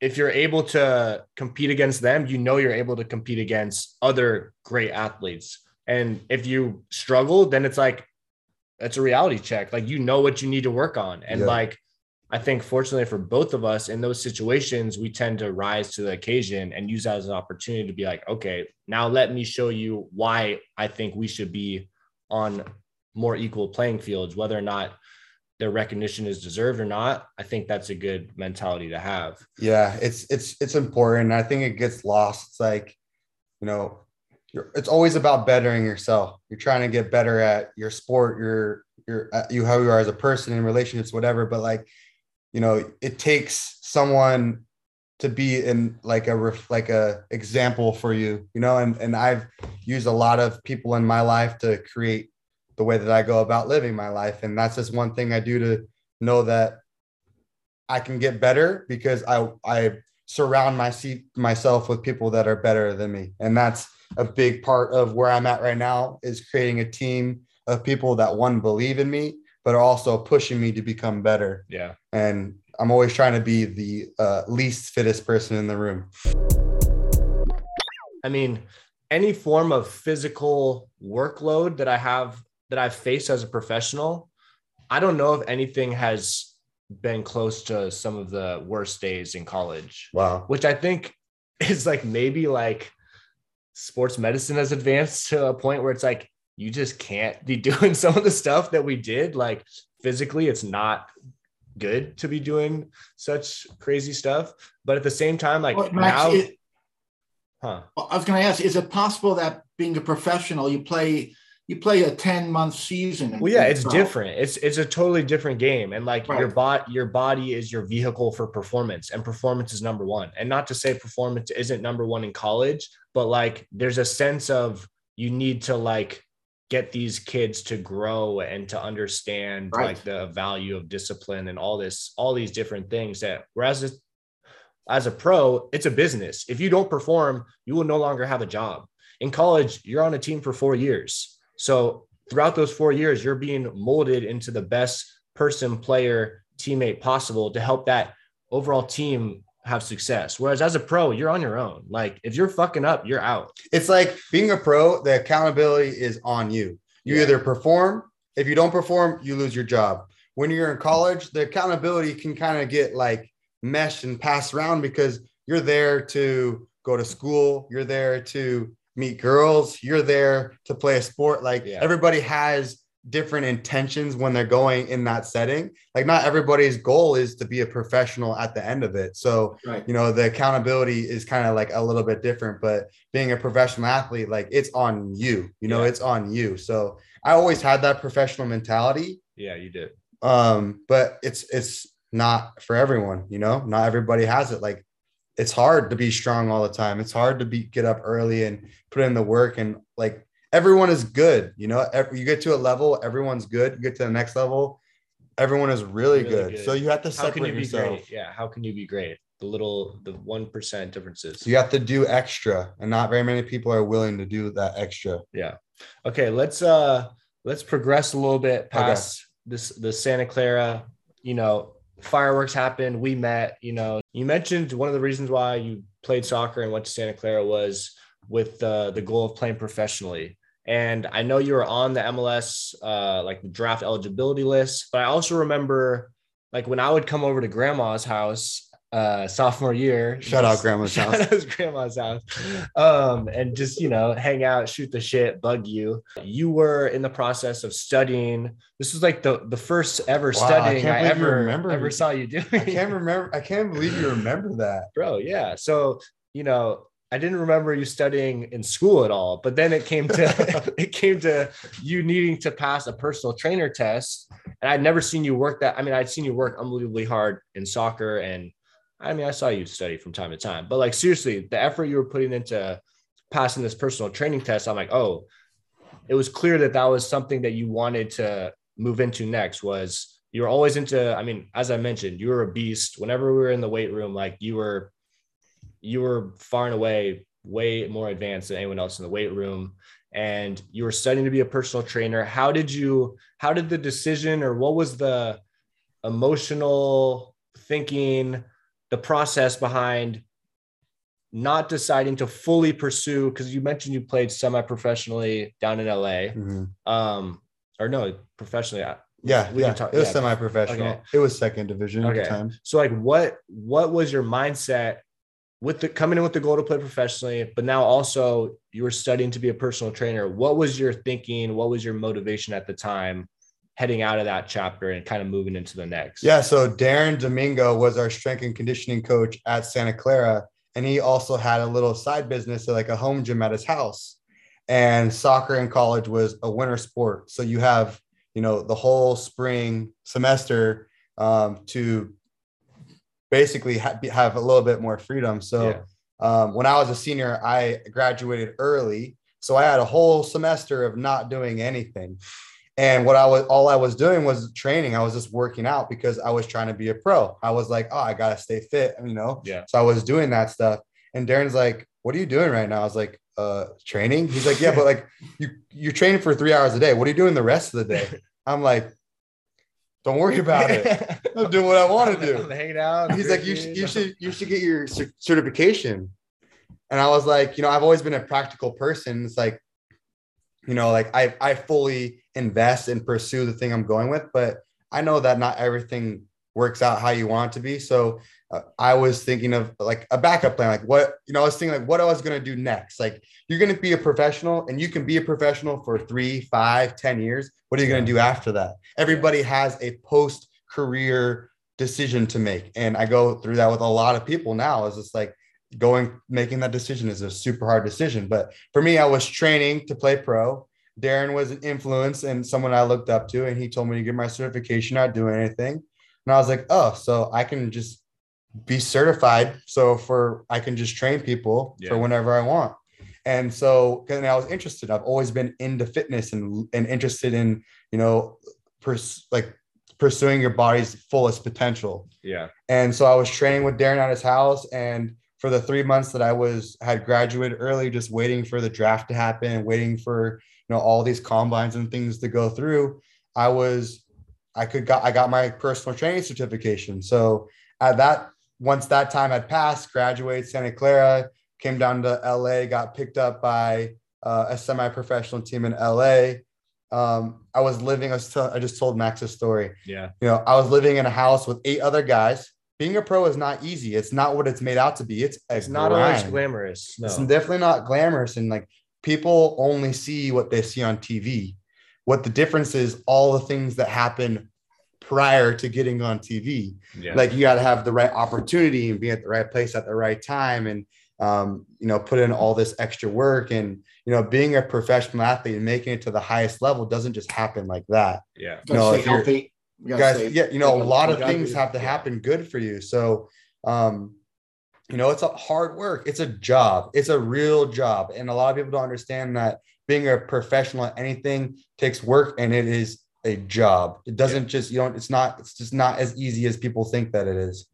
if you're able to compete against them, you know you're able to compete against other great athletes. And if you struggle, then it's like it's a reality check. Like you know what you need to work on. And yeah. like I think fortunately for both of us in those situations, we tend to rise to the occasion and use that as an opportunity to be like, okay, now let me show you why I think we should be on more equal playing fields, whether or not their recognition is deserved or not i think that's a good mentality to have. Yeah it's it's it's important. I think it gets lost. It's like you know it's always about bettering yourself. You're trying to get better at your sport your your you how you are as a person in relationships whatever but like you know it takes someone to be in like a like a example for you you know and and i've used a lot of people in my life to create the way that I go about living my life. And that's just one thing I do to know that I can get better because I I surround my myself with people that are better than me. And that's a big part of where I'm at right now is creating a team of people that one believe in me, but are also pushing me to become better. Yeah. And I'm always trying to be the uh, least fittest person in the room. I mean, any form of physical workload that I have that I've faced as a professional, I don't know if anything has been close to some of the worst days in college. Wow. Which I think [LAUGHS] is like maybe like sports medicine has advanced to a point where it's like you just can't be [LAUGHS] doing some of the stuff that we did. Like physically, it's not good to be doing such crazy stuff. But at the same time, like well, Max, now, it, huh? I was going to ask: Is it possible that being a professional, you play you play a 10 month season. Well, yeah, it's different. It's it's a totally different game. And like right. your bot your body is your vehicle for performance, and performance is number one. And not to say performance isn't number one in college, but like there's a sense of you need to like get these kids to grow and to understand right. like the value of discipline and all this, all these different things that whereas as a pro, it's a business. If you don't perform, you will no longer have a job. In college, you're on a team for four years so throughout those four years, you're being molded into the best person, player, teammate possible to help that overall team have success. Whereas as a pro, you're on your own. Like if you're fucking up, you're out. It's like being a pro, the accountability is on you. You yeah. either perform, if you don't perform, you lose your job. When you're in college, the accountability can kind of get like meshed and passed around because you're there to go to school, you're there to meet girls, you're there to play a sport. Like yeah. everybody has different intentions when they're going in that setting. Like not everybody's goal is to be a professional at the end of it. So, right. you know, the accountability is kind of like a little bit different, but being a professional athlete, like it's on you, you know, yeah. it's on you. So I always had that professional mentality. Yeah, you did. Um, but it's it's not for everyone, you know, not everybody has it. Like it's hard to be strong all the time. It's hard to be get up early and put in the work and like everyone is good. You know, you get to a level, everyone's good. You get to the next level, everyone is really, really good. good. So you have to separate how can you yourself. Be great? Yeah, how can you be great? The little, the one percent differences. You have to do extra, and not very many people are willing to do that extra. Yeah. Okay, let's uh let's progress a little bit past okay. this the Santa Clara. You know, fireworks happened. We met. You know, you mentioned one of the reasons why you played soccer and went to Santa Clara was with uh, the goal of playing professionally. And I know you were on the MLS uh, like the draft eligibility list, but I also remember like when I would come over to grandma's house uh, sophomore year. Shout out [LAUGHS] grandma's house. Shout Out grandma's house. Um, and just you know, hang out, shoot the shit, bug you. You were in the process of studying. This was like the the first ever wow, studying I, I ever remember ever saw you doing. I can't remember. I can't believe you remember that, [LAUGHS] bro. Yeah. So you know, I didn't remember you studying in school at all, but then it came to [LAUGHS] it came to you needing to pass a personal trainer test. And I'd never seen you work that. I mean, I'd seen you work unbelievably hard in soccer. And I mean, I saw you study from time to time, but like seriously, the effort you were putting into passing this personal training test, I'm like, oh, it was clear that that was something that you wanted to move into next was you were always into, I mean, as I mentioned, you were a beast. Whenever we were in the weight room, like you were you were far and away way more advanced than anyone else in the weight room and you were studying to be a personal trainer how did you how did the decision or what was the emotional thinking the process behind not deciding to fully pursue because you mentioned you played semi-professionally down in LA mm-hmm. um or no professionally yeah, we yeah. Talk, it was yeah. semi-professional. Okay. It was second division okay. at the time. So, like, what what was your mindset with the coming in with the goal to play professionally, but now also you were studying to be a personal trainer. What was your thinking? What was your motivation at the time heading out of that chapter and kind of moving into the next? Yeah. So Darren Domingo was our strength and conditioning coach at Santa Clara. And he also had a little side business, like a home gym at his house. And soccer in college was a winter sport. So you have, you know, the whole spring semester um, to basically ha- have a little bit more freedom. So yeah. um, when I was a senior, I graduated early. So I had a whole semester of not doing anything. And what I was, all I was doing was training. I was just working out because I was trying to be a pro. I was like, oh, I got to stay fit, you know? Yeah. So I was doing that stuff. And Darren's like, what are you doing right now? I was like, uh, training. He's like, yeah, but like [LAUGHS] you, you're training for three hours a day. What are you doing the rest of the day? [LAUGHS] I'm like, don't worry about it. [LAUGHS] I'm doing what I want to do. I'm out. He's like, you should, you should, you should get your certification. And I was like, you know, I've always been a practical person. It's like, you know, like I, I fully invest and pursue the thing I'm going with, but I know that not everything works out how you want it to be. So uh, I was thinking of like a backup plan, like what, you know, I was thinking like what I was going to do next. Like you're going to be a professional and you can be a professional for three, five, ten years. What are you going to do after that? Everybody has a post career decision to make. And I go through that with a lot of people now. Is just like going, making that decision is a super hard decision. But for me, I was training to play pro. Darren was an influence and someone I looked up to, and he told me to get my certification, not doing anything. And I was like, oh, so I can just be certified. So for I can just train people yeah. for whenever I want. And so, and I was interested. I've always been into fitness and and interested in you know, pers- like pursuing your body's fullest potential. Yeah. And so I was training with Darren at his house, and for the three months that I was had graduated early, just waiting for the draft to happen, waiting for you know all these combines and things to go through i was i could got i got my personal training certification. So at that once that time had passed graduated santa clara came down to la got picked up by uh, a semi-professional team in la um, i was living I, was t- I just told max a story. Yeah. You know i was living in a house with eight other guys being a pro is not easy. It's not what it's made out to be. It's it's not always glamorous. No. It's definitely not glamorous. And like people only see what they see on TV. What the difference is, all the things that happen prior to getting on TV. Yeah. Like you got to have the right opportunity and be at the right place at the right time, and um, you know, put in all this extra work. And you know, being a professional athlete and making it to the highest level doesn't just happen like that. Yeah, you know, if healthy. You guys, stay, yeah, you know, a lot of things have to happen good for you. So, um, you know, it's a hard work. It's a job. It's a real job, and a lot of people don't understand that being a professional at anything takes work, and it is a job. It doesn't just you don't. It's not. It's just not as easy as people think that it is.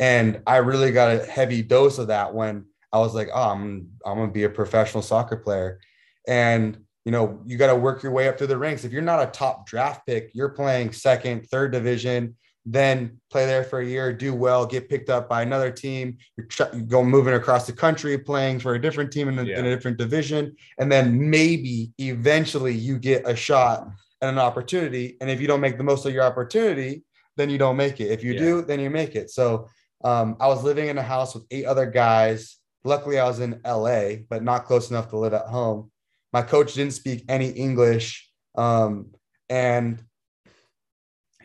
And I really got a heavy dose of that when I was like, oh, I'm I'm gonna be a professional soccer player, and you know, you got to work your way up through the ranks. If you're not a top draft pick, you're playing second, third division, then play there for a year, do well, get picked up by another team. You're you go moving across the country, playing for a different team in a, yeah. in a different division, and then maybe eventually you get a shot and an opportunity. And if you don't make the most of your opportunity, then you don't make it. If you yeah. do, then you make it. So um, I was living in a house with eight other guys. Luckily, I was in LA, but not close enough to live at home my coach didn't speak any English. Um, and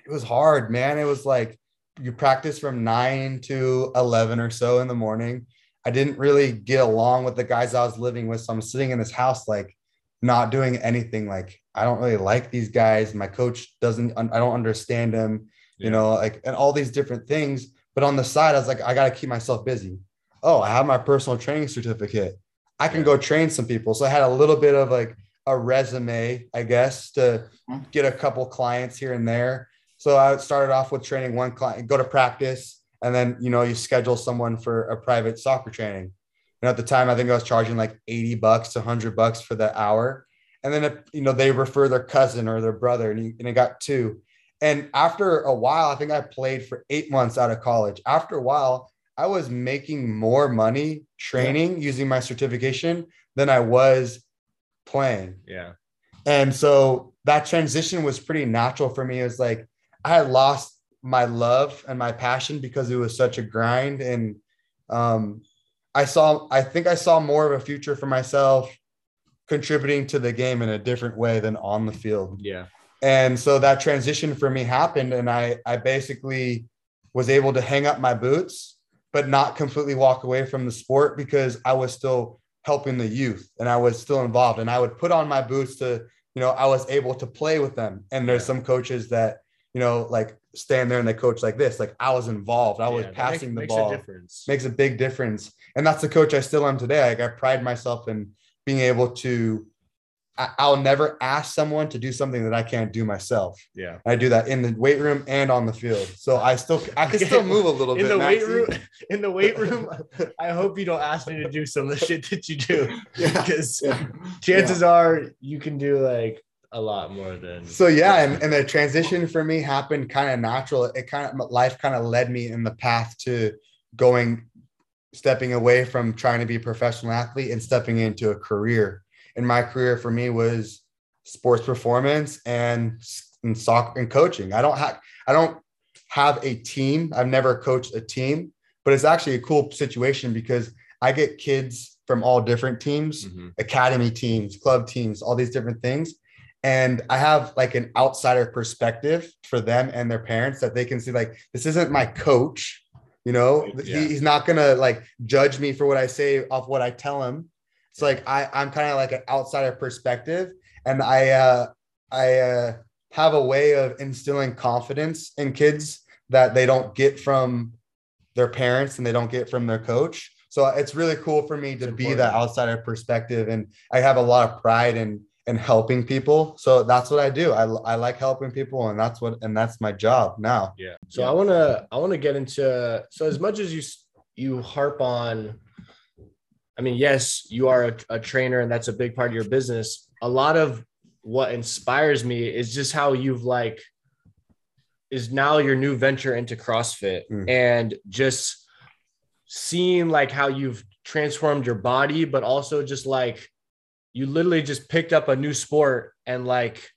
it was hard, man. It was like you practice from nine to 11 or so in the morning. I didn't really get along with the guys I was living with. So I'm sitting in this house, like not doing anything. Like, I don't really like these guys. My coach doesn't, I don't understand him, yeah. you know, like, and all these different things. But on the side, I was like, I got to keep myself busy. Oh, I have my personal training certificate. I can go train some people. So I had a little bit of like a resume, I guess, to mm-hmm. get a couple clients here and there. So I started off with training one client, go to practice, and then you know you schedule someone for a private soccer training. And at the time, I think I was charging like eighty bucks to hundred bucks for the hour. And then if, you know they refer their cousin or their brother, and, he, and it got two. And after a while, I think I played for eight months out of college. After a while, I was making more money training yeah. using my certification than I was playing. Yeah. And so that transition was pretty natural for me. It was like I had lost my love and my passion because it was such a grind. And um, I saw, I think I saw more of a future for myself contributing to the game in a different way than on the field. Yeah. And so that transition for me happened. And I, I basically was able to hang up my boots but not completely walk away from the sport because I was still helping the youth and I was still involved. And I would put on my boots to, you know, I was able to play with them. And there's some coaches that, you know, like stand there and they coach like this. Like I was involved. I was passing the ball. Makes a, makes a big difference. And that's the coach I still am today. Like I pride myself in being able to I'll never ask someone to do something that I can't do myself. Yeah. I do that in the weight room and on the field. So I still I can [LAUGHS] still move a little in bit. In the weight room, in the weight room, [LAUGHS] I hope you don't ask me to do some of the shit that you do. Because yeah. chances yeah. are you can do like a lot more than so yeah and, and the transition for me happened kind of natural it kind of life kind of led me in the path to going stepping away from trying to be a professional athlete and stepping into a career in my career for me was sports performance and, and soccer and coaching. I don't have I don't have a team. I've never coached a team, but it's actually a cool situation because I get kids from all different teams, mm-hmm. academy teams, club teams, all these different things. And I have like an outsider perspective for them and their parents that they can see like this isn't my coach, you know, yeah. he's not gonna like judge me for what I say off what I tell him it's like I, I'm kind of like an outsider perspective, and I uh, I uh, have a way of instilling confidence in kids that they don't get from their parents and they don't get from their coach. So it's really cool for me to be that outsider perspective, and I have a lot of pride in in helping people. So that's what I do. I, I like helping people, and that's what and that's my job now. Yeah. So yeah. I wanna I wanna get into so as much as you you harp on I mean, yes, you are a, a, trainer and that's a big part of your business. a lot of what inspires me is just how you've like is now your new venture into CrossFit mm. and just seeing like how you've transformed your body, but also just like you literally just picked up a new sport and like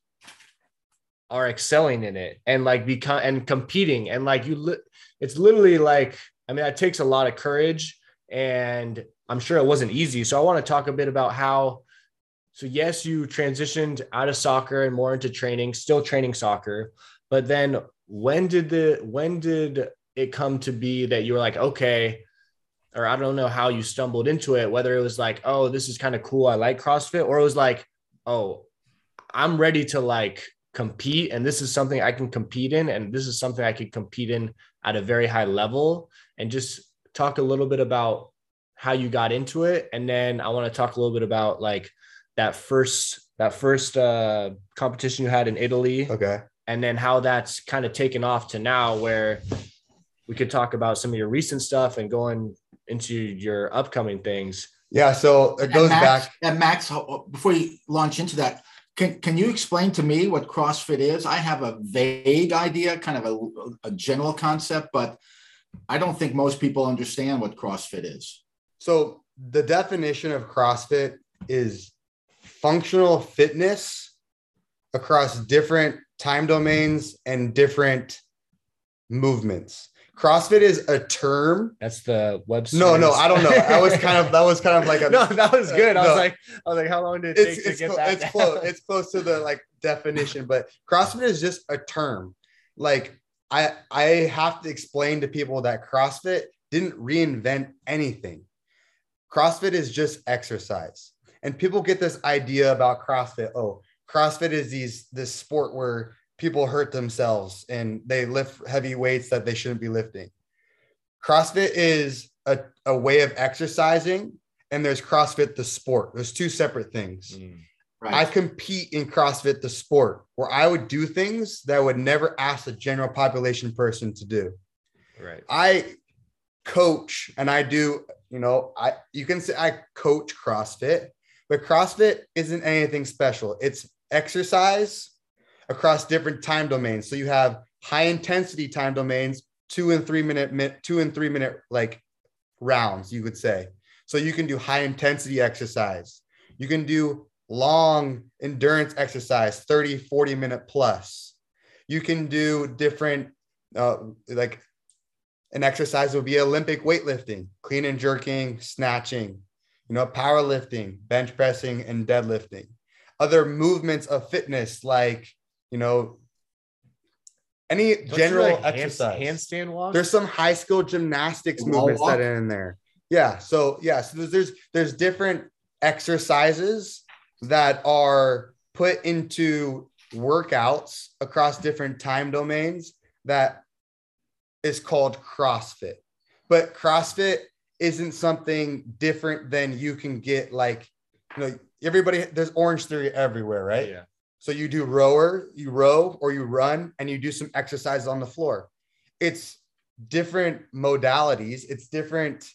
are excelling in it and like become and competing and like you li- it's literally like I mean that takes a lot of courage and I'm sure it wasn't easy. So I want to talk a bit about how so yes, you transitioned out of soccer and more into training, still training soccer, but then when did the when did it come to be that you were like, okay, or I don't know how you stumbled into it, whether it was like, oh, this is kind of cool, I like CrossFit, or it was like, oh, I'm ready to like compete and this is something I can compete in and this is something I could compete in at a very high level and just talk a little bit about how you got into it and then I want to talk a little bit about like that first that first uh, competition you had in Italy. Okay. And then how that's kind of taken off to now where we could talk about some of your recent stuff and going into your upcoming things. Yeah, so it goes Max, back. And Max, before you launch into that, can, can you explain to me what CrossFit is? I have a vague idea, kind of a, a general concept, but I don't think most people understand what CrossFit is. So the definition of CrossFit is functional fitness across different time domains and different movements. CrossFit is a term. That's the website. No, no, I don't know. I was kind of that was kind of like a [LAUGHS] no. That was uh, good. I was like, I was like, how long did it it's, take it's to get that? It's close. It's [LAUGHS] close to the like definition, but CrossFit is just a term. Like I I have to explain to people that CrossFit didn't reinvent anything. CrossFit is just exercise. And people get this idea about CrossFit. Oh, CrossFit is these this sport where people hurt themselves and they lift heavy weights that they shouldn't be lifting. CrossFit is a, a way of exercising, and there's CrossFit the sport. There's two separate things. Mm, right. I compete in CrossFit the sport, where I would do things that I would never ask a general population person to do. Right. I coach and I do, you know, I you can say I coach CrossFit, but CrossFit isn't anything special. It's exercise across different time domains. So you have high intensity time domains, two and three minute, two and three minute like rounds, you could say. So you can do high intensity exercise. You can do long endurance exercise, 30, 40 minute plus. You can do different, uh, like an exercise would be Olympic weightlifting, clean and jerking, snatching, you know, powerlifting, bench pressing, and deadlifting. Other movements of fitness like, you know, any Don't general like exercise. handstand walk. There's some high skill gymnastics movements walk. that are in there. Yeah. So yeah, so there's, there's there's different exercises that are put into workouts across different time domains that is called CrossFit. But CrossFit isn't something different than you can get like you know everybody there's orange theory everywhere right? Yeah. So you do rower you row or you run and you do some exercises on the floor. It's different modalities. It's different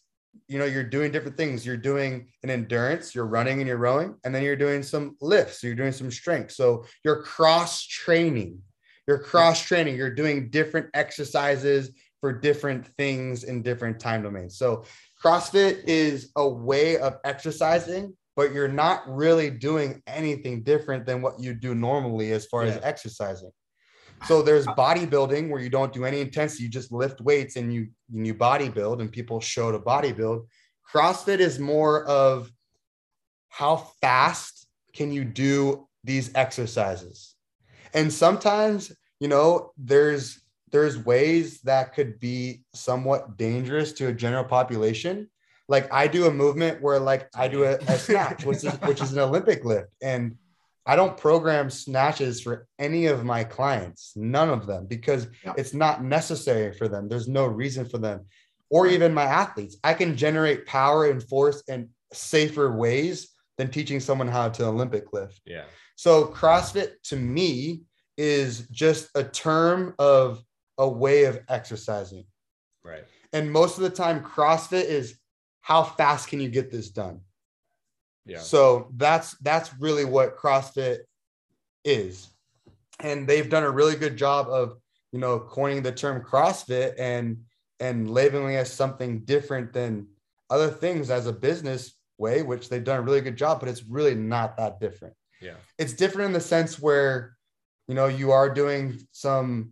you know you're doing different things. You're doing an endurance you're running and you're rowing and then you're doing some lifts you're doing some strength. So you're cross training you're cross training you're doing different exercises for different things in different time domains so CrossFit is a way of exercising, but you're not really doing anything different than what you do normally as far yeah. as exercising. So there's uh, uh, bodybuilding where you don't do any intensity, you just lift weights and you and you bodybuild and people show to bodybuild. CrossFit is more of how fast can you do these exercises? And sometimes, you know, there's there's ways that could be somewhat dangerous to a general population. Like I do a movement where like I do a, a snatch, which is which is an Olympic lift. And I don't program snatches for any of my clients, none of them, because yeah. it's not necessary for them. There's no reason for them, or even my athletes. I can generate power and force in safer ways than teaching someone how to Olympic lift. Yeah. So CrossFit to me is just a term of a way of exercising. Right. And most of the time, CrossFit is how fast can you get this done? Yeah. So that's that's really what CrossFit is. And they've done a really good job of, you know, coining the term CrossFit and and labeling as something different than other things as a business way, which they've done a really good job, but it's really not that different. Yeah. It's different in the sense where, you know, you are doing some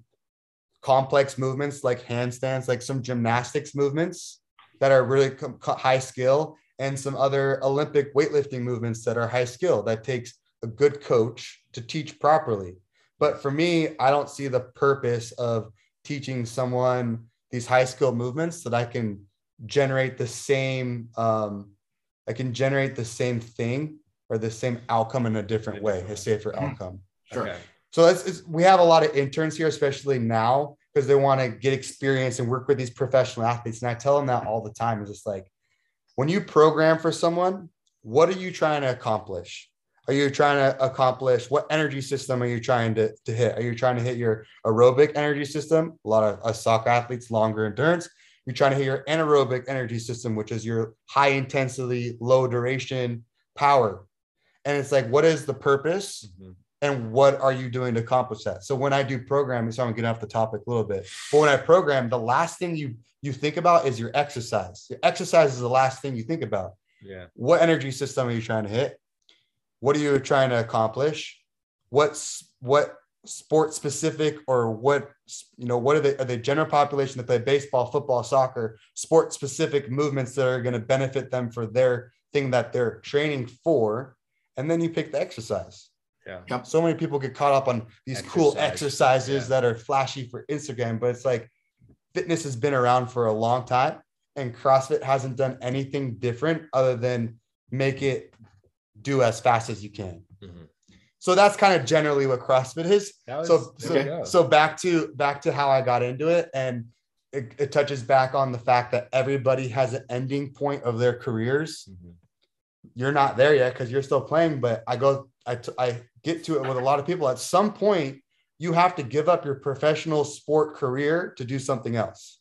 complex movements like handstands, like some gymnastics movements that are really high skill, and some other Olympic weightlifting movements that are high skill that takes a good coach to teach properly. But for me, I don't see the purpose of teaching someone these high skill movements that I can generate the same um, I can generate the same thing or the same outcome in a different way, a safer outcome. Sure. Okay. So it's, we have a lot of interns here, especially now, because they want to get experience and work with these professional athletes. And I tell them that all the time. It's just like when you program for someone, what are you trying to accomplish? Are you trying to accomplish what energy system are you trying to, to hit? Are you trying to hit your aerobic energy system? A lot of uh, soccer athletes, longer endurance. You're trying to hit your anaerobic energy system, which is your high intensity, low duration power. And it's like, what is the purpose? Mm-hmm. And what are you doing to accomplish that? So when I do programming, so I'm getting off the topic a little bit. But when I program, the last thing you you think about is your exercise. Your exercise is the last thing you think about. Yeah. What energy system are you trying to hit? What are you trying to accomplish? What's what sport specific or what you know what are the are the general population that play baseball football soccer sport specific movements that are going to benefit them for their thing that they're training for and then you pick the exercise yeah so many people get caught up on these Exercise. cool exercises yeah. that are flashy for instagram but it's like fitness has been around for a long time and crossfit hasn't done anything different other than make it do as fast as you can mm-hmm. So that's kind of generally what CrossFit is. Was, so so, so back to back to how I got into it, and it, it, touches back on the fact that everybody has an ending point of their careers. Mm-hmm. You're not there yet because you're still playing, but I go I, I get to it with a lot of people. At some point, you have to give up your professional sport career to do something else.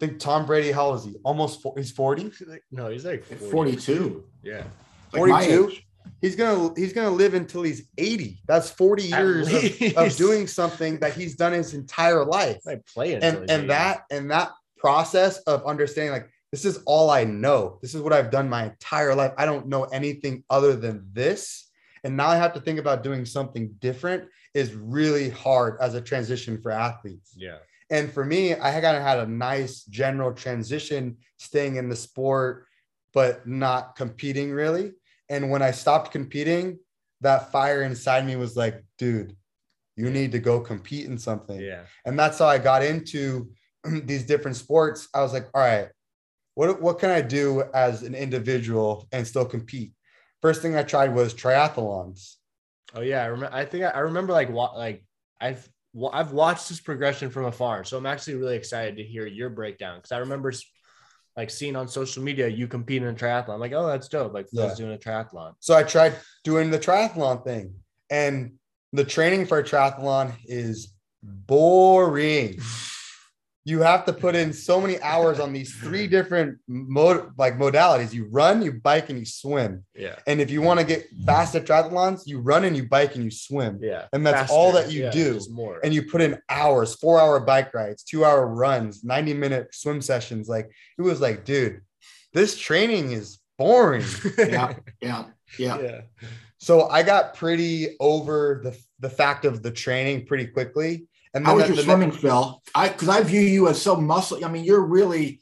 I think Tom Brady, how old is he? Almost four, he's 40? No, he's like 42. 42. Yeah. 42 he's gonna he's gonna live until he's 80 that's 40 years of, of, doing something that he's done his entire life I play and and that and that process of understanding like this is all i know this is what i've done my entire life i don't know anything other than this and now i have to think about doing something different is really hard as a transition for athletes yeah and for me i kind of had a nice general transition staying in the sport but not competing really and when I stopped competing, that fire inside me was like, dude, you need to go compete in something. Yeah. And that's how I got into [CLEARS THROAT] these different sports. I was like, all right, what, what can I do as an individual and still compete? First thing I tried was triathlons. Oh yeah, I remember. I think I, I remember like like I've I've watched this progression from afar, so I'm actually really excited to hear your breakdown because I remember like seeing on social media you compete in a triathlon. I'm like, oh, that's dope. Like yeah. doing a triathlon. So I tried doing the triathlon thing. And the training for a triathlon is boring. [LAUGHS] you have to put in so many hours on these three different mode like modalities. You run, you bike, and you swim. Yeah. And if you want to get fast at triathlons, you run and you bike and you swim. Yeah. And that's Faster. all that you yeah, do. More. And you put in hours, four hour bike rides, two hour runs, 90 minute swim sessions. Like it was like, dude, this training is boring. [LAUGHS] yeah. Yeah. Yeah. Yeah. So I got pretty over the, the fact of the training pretty quickly and how was your swimming, next- Phil? I because I view you as so muscle. I mean, you're really.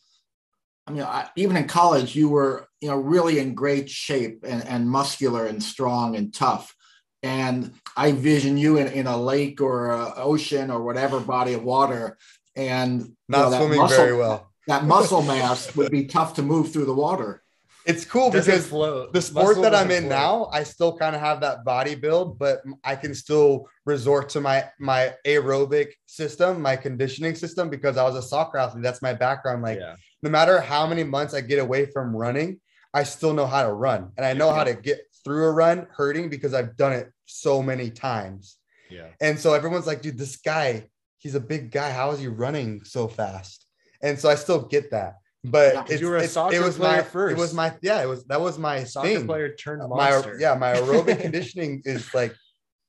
I mean, I, even in college, you were you know really in great shape and, and muscular and strong and tough. And I vision you in, in a lake or a ocean or whatever body of water, and not know, swimming muscle, very well. That muscle mass would be tough to move through the water it's cool because the sport Muscle that I'm in float. now, I still kind of have that body build, but I can still resort to my my aerobic system, my conditioning system, because I was a soccer athlete. That's my background. Like yeah. no matter how many months I get away from running, I still know how to run, and I know yeah. how to get through a run hurting because I've done it so many times. Yeah. And so everyone's like, dude, this guy, he's a big guy. How is he running so fast? And so I still get that but yeah, you were a soccer it was player my first. It was my yeah. It was that was my soccer thing. player turned monster. My yeah, my aerobic [LAUGHS] conditioning is like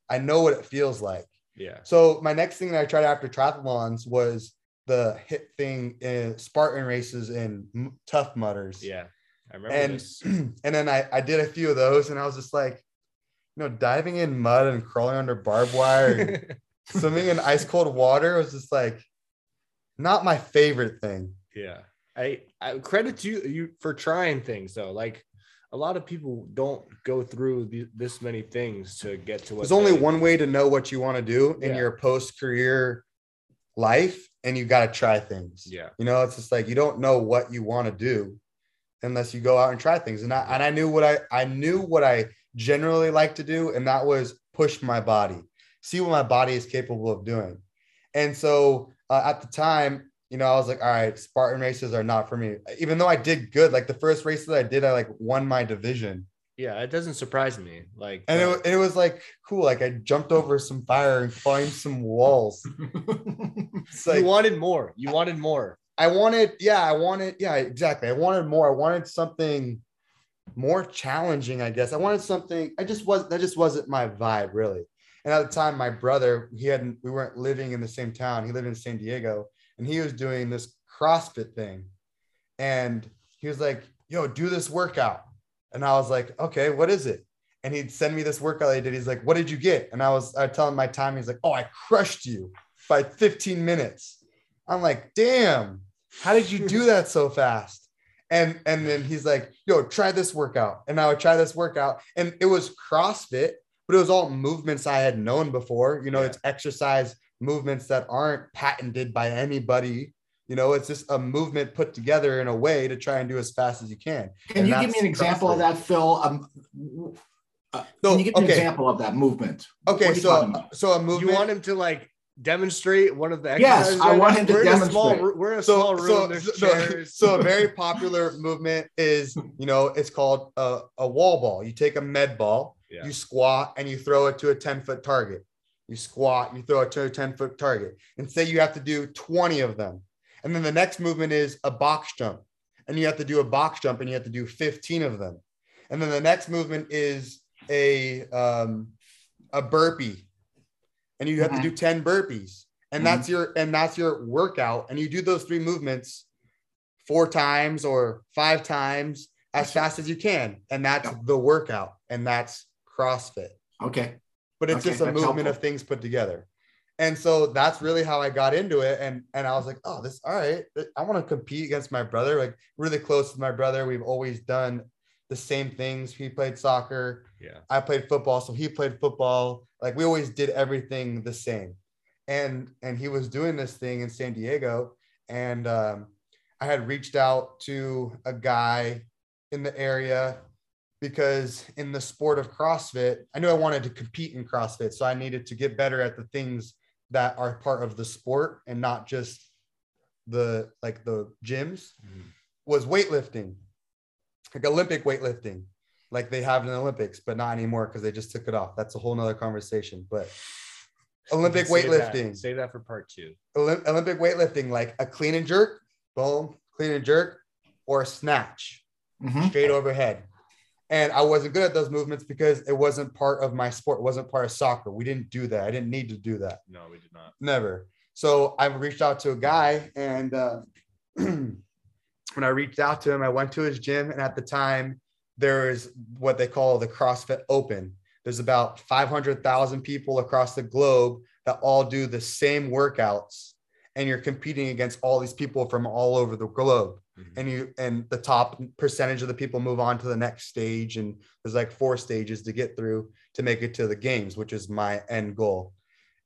I know what it feels like. Yeah. So my next thing that I tried after triathlons was the hit thing in Spartan races and Tough Mudders. Yeah. I remember and, this. [CLEARS THROAT] and then I, I did a few of those and I was just like, you know, diving in mud and crawling under barbed wire [LAUGHS] swimming in ice cold water was just like not my favorite thing. Yeah. I, I credit to you, you for trying things though. Like a lot of people don't go through the, this many things to get to what there's only one way to know what you want to do in Yeah. your post career life, and you got to try things. Yeah. You know, it's just like you don't know what you want to do unless you go out and try things. And I and I knew what I I knew what I generally like to do, and that was push my body, see what my body is capable of doing. And so uh, at the time, you know, I was like, all right, Spartan races are not for me. Even though I did good, like the first race that I did, I like won my division. Yeah, it doesn't surprise me. Like, And it, uh, it was like cool. Like I jumped over some fire and climbed some walls. [LAUGHS] It's like you wanted more. You wanted more. I wanted, yeah, I wanted, yeah, exactly. I wanted more. I wanted something more challenging, I guess. I wanted something, I just was that just wasn't my vibe, really. And at the time, my brother, he hadn't, we weren't living in the same town. He lived in San Diego and he was doing this CrossFit thing. And he was like, yo, do this workout. And I was like, okay, what is it? And he'd send me this workout I did. He's like, what did you get? And I was, I tell him my time. He's like, oh, I crushed you by 15 minutes. I'm like, damn, how did you do [LAUGHS] that so fast? And and then he's like, yo, try this workout. And I would try this workout. And it was CrossFit, but it was all movements I had known before. You know, Yeah. it's exercise movements that aren't patented by anybody. You know, it's just a movement put together in a way to try and do as fast as you can. Can And you give me an example of that, Phil? Um, uh, So, can you give me okay. an example of that movement? Okay, so so a movement. You want him to like demonstrate one of the Yes, exercises I right want now? him to we're In a small, demonstrate. we're in a so, small room. so, there's so, so a very popular movement is, you know, it's called a, a wall ball. You take a med ball, Yeah. you squat, and you throw it to a 10 foot target. You squat, you throw a 10 foot target, and say you have to do 20 of them. And then the next movement is a box jump, and you have to do a box jump, and you have to do 15 of them. And then the next movement is a um, a burpee, and you have to do 10 burpees. And that's your and that's your workout and you do those three movements four times or five times as fast as you can. And that's the workout and that's crossfit. Okay. But it's Okay, just a movement helpful. of things put together and so that's really how i got into it and and i was like oh this all right i want to compete against my brother like really close with my brother we've always done the same things he played soccer yeah. I played football, so he played football. Like we always did everything the same. And and he was doing this thing in San Diego, and um, I had reached out to a guy in the area because in the sport of CrossFit, I knew I wanted to compete in CrossFit, so I needed to get better at the things that are part of the sport and not just the like the gyms. Mhm. Was weightlifting, like Olympic weightlifting like they have in the Olympics, but not anymore because they just took it off. That's a whole nother conversation. But [SIGHS] Olympic Save that- weightlifting, Save that for part two. Olymp- Olympic weightlifting, like a clean and jerk, boom, clean and jerk, or a snatch Mhm. straight overhead. And I wasn't good at those movements because it wasn't part of my sport, it wasn't part of soccer. We didn't do that. I didn't need to do that. No, we did not. Never. So I reached out to a guy, and uh, [CLEARS THROAT] when I reached out to him, I went to his gym, and at the time, there is what they call the CrossFit Open. There's about 500,000 people across the globe that all do the same workouts, and you're competing against all these people from all over the globe. Mhm. And you and the top percentage of the people move on to the next stage, and there's like four stages to get through to make it to the games, which is my end goal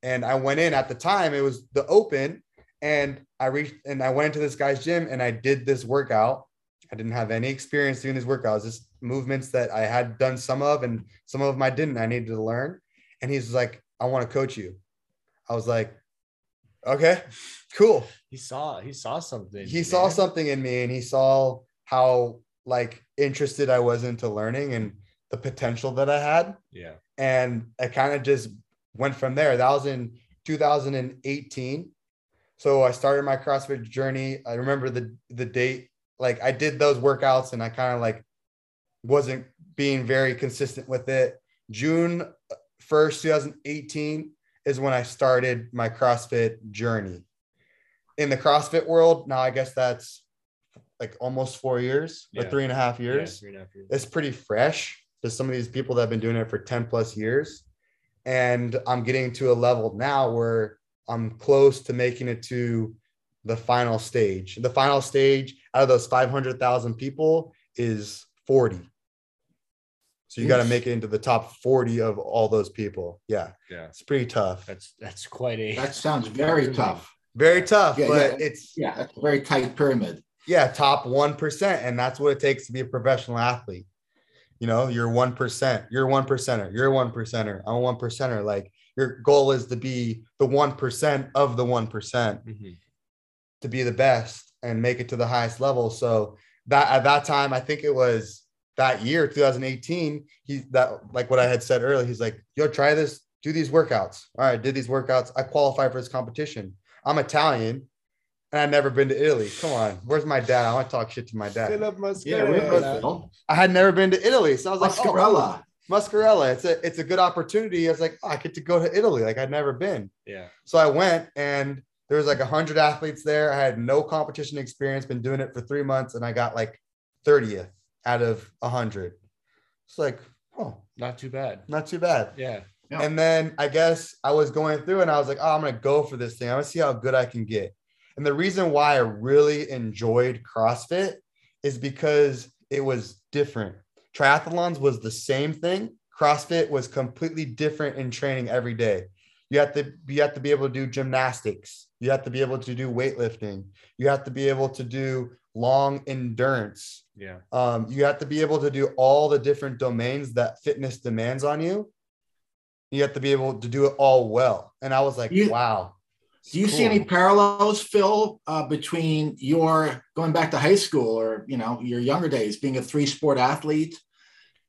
and I went in at the time it was the open and I reached and I went into this guy's gym and I did this workout. I didn't have any experience doing these workouts, just movements that I had done some of and some of them I didn't. I needed to learn. And he's like, I want to coach you. I was like, okay, cool. He saw he saw something. He saw something in me and he saw how like interested I was into learning and the potential that I had Yeah. and I kind of just went from there. That was in 2018. So I started my CrossFit journey. I remember the the date like I did those workouts and I kind of like wasn't being very consistent with it. June 1st, 2018 is when I started my CrossFit journey. In the CrossFit world, now I guess that's like almost four years yeah. or three and a half years. Yeah, three and a half years. It's pretty fresh to some of these people that have been doing it for 10 plus years. And I'm getting to a level now where I'm close to making it to the final stage. The final stage out of those 500,000 people is 40. So you got to make it into the top 40 of all those people. Yeah. Yeah. It's pretty tough. That's that's quite a That sounds very [LAUGHS] tough. Very tough, yeah, but yeah. it's yeah, that's a very tight pyramid. Yeah, top 1% and that's what it takes to be a professional athlete. You know, you're 1%, you're one percenter, you're one percenter, I'm a one percenter. Like your goal is to be the 1% of the one mm-hmm. to be the best and make it to the highest level. So that at that time, I think it was that year, 2018, he that like what I had said earlier, he's like, yo, try this, do these workouts. All right, did these workouts. I qualified for this competition. I'm Italian and I've never been to Italy. Come on, where's my dad? I want to talk shit to my dad. Yeah, I had never been to Italy. So I was like, oh, Muscarella. Oh, Muscarella. It's a it's a good opportunity. I was like, oh, I get to go to Italy. Like I'd never been. Yeah. So I went and there was like a hundred athletes there. I had no competition experience, been doing it for three months, and I got like 30th out of a hundred. It's like, oh, not too bad. Not too bad. Yeah. yeah. And then I guess I was going through and I was like, oh, I'm gonna go for this thing. I'm gonna see how good I can get. And the reason why I really enjoyed CrossFit is because it was different. Triathlons was the same thing. CrossFit was completely different in training every day. You have to you have to be able to do gymnastics. You have to be able to do weightlifting. You have to be able to do long endurance. Yeah. Um, you have to be able to do all the different domains that fitness demands on you. You have to be able to do it all well. And I was like, you, wow. Do you cool. see any parallels, Phil, uh, between your going back to high school or you know your younger days, being a three sport athlete,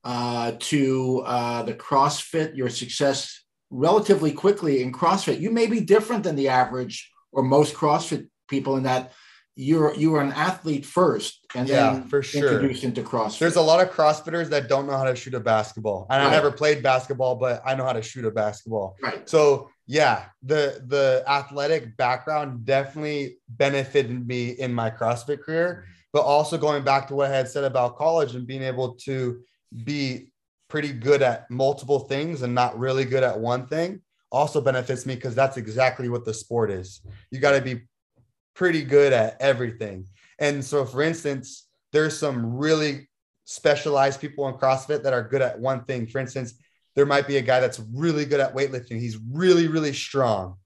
uh, to uh, the CrossFit, your success relatively quickly in CrossFit? You may be different than the average or most CrossFit people in that you're you were an athlete first and yeah, then for sure. introduced into CrossFit. There's a lot of CrossFitters that don't know how to shoot a basketball. And right. I never played basketball, but I know how to shoot a basketball. Right. So yeah, the the athletic background definitely benefited me in my CrossFit career. But also going back to what I had said about college and being able to be pretty good at multiple things and not really good at one thing also benefits me because that's exactly what the sport is. You got to be pretty good at everything. And so, for instance, there's some really specialized people in CrossFit that are good at one thing. For instance, there might be a guy that's really good at weightlifting. He's really, really strong.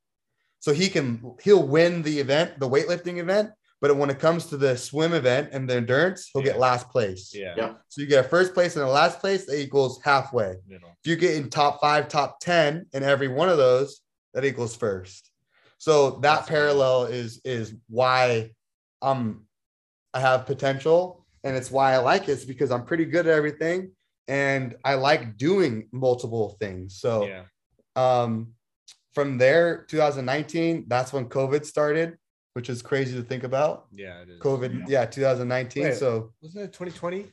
So he can he'll win the event, the weightlifting event, but when it comes to the swim event and the endurance, he'll yeah. get last place. Yeah. yeah. So you get a first place and a last place, that equals halfway. Middle. If you get in top five, top 10 in every one of those, that equals first. So that That's parallel cool. is is why I'm I have potential and it's why I like it. It's because I'm pretty good at everything and I like doing multiple things. So yeah. um from there 2019 that's when covid started which is crazy to think about yeah it is. covid yeah, yeah 2019 Wait, so wasn't it 2020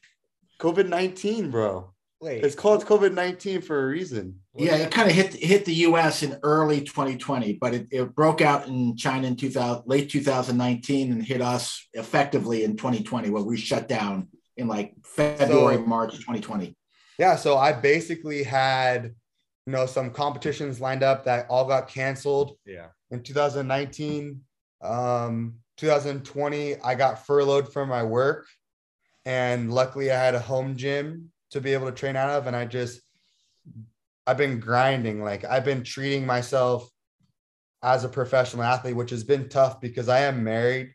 covid-19 bro Wait, it's called COVID nineteen for a reason. Yeah, it kind of hit hit the U.S. in early 2020, but it, it broke out in China in 2000, late 2019 and hit us effectively in 2020, where we shut down in like February, so, March 2020. Yeah, so I basically had you know some competitions lined up that all got canceled. Yeah. In 2019, um, 2020, I got furloughed from my work, and luckily I had a home gym to be able to train out of. And I just, I've been grinding. Like I've been treating myself as a professional athlete, which has been tough because I am married.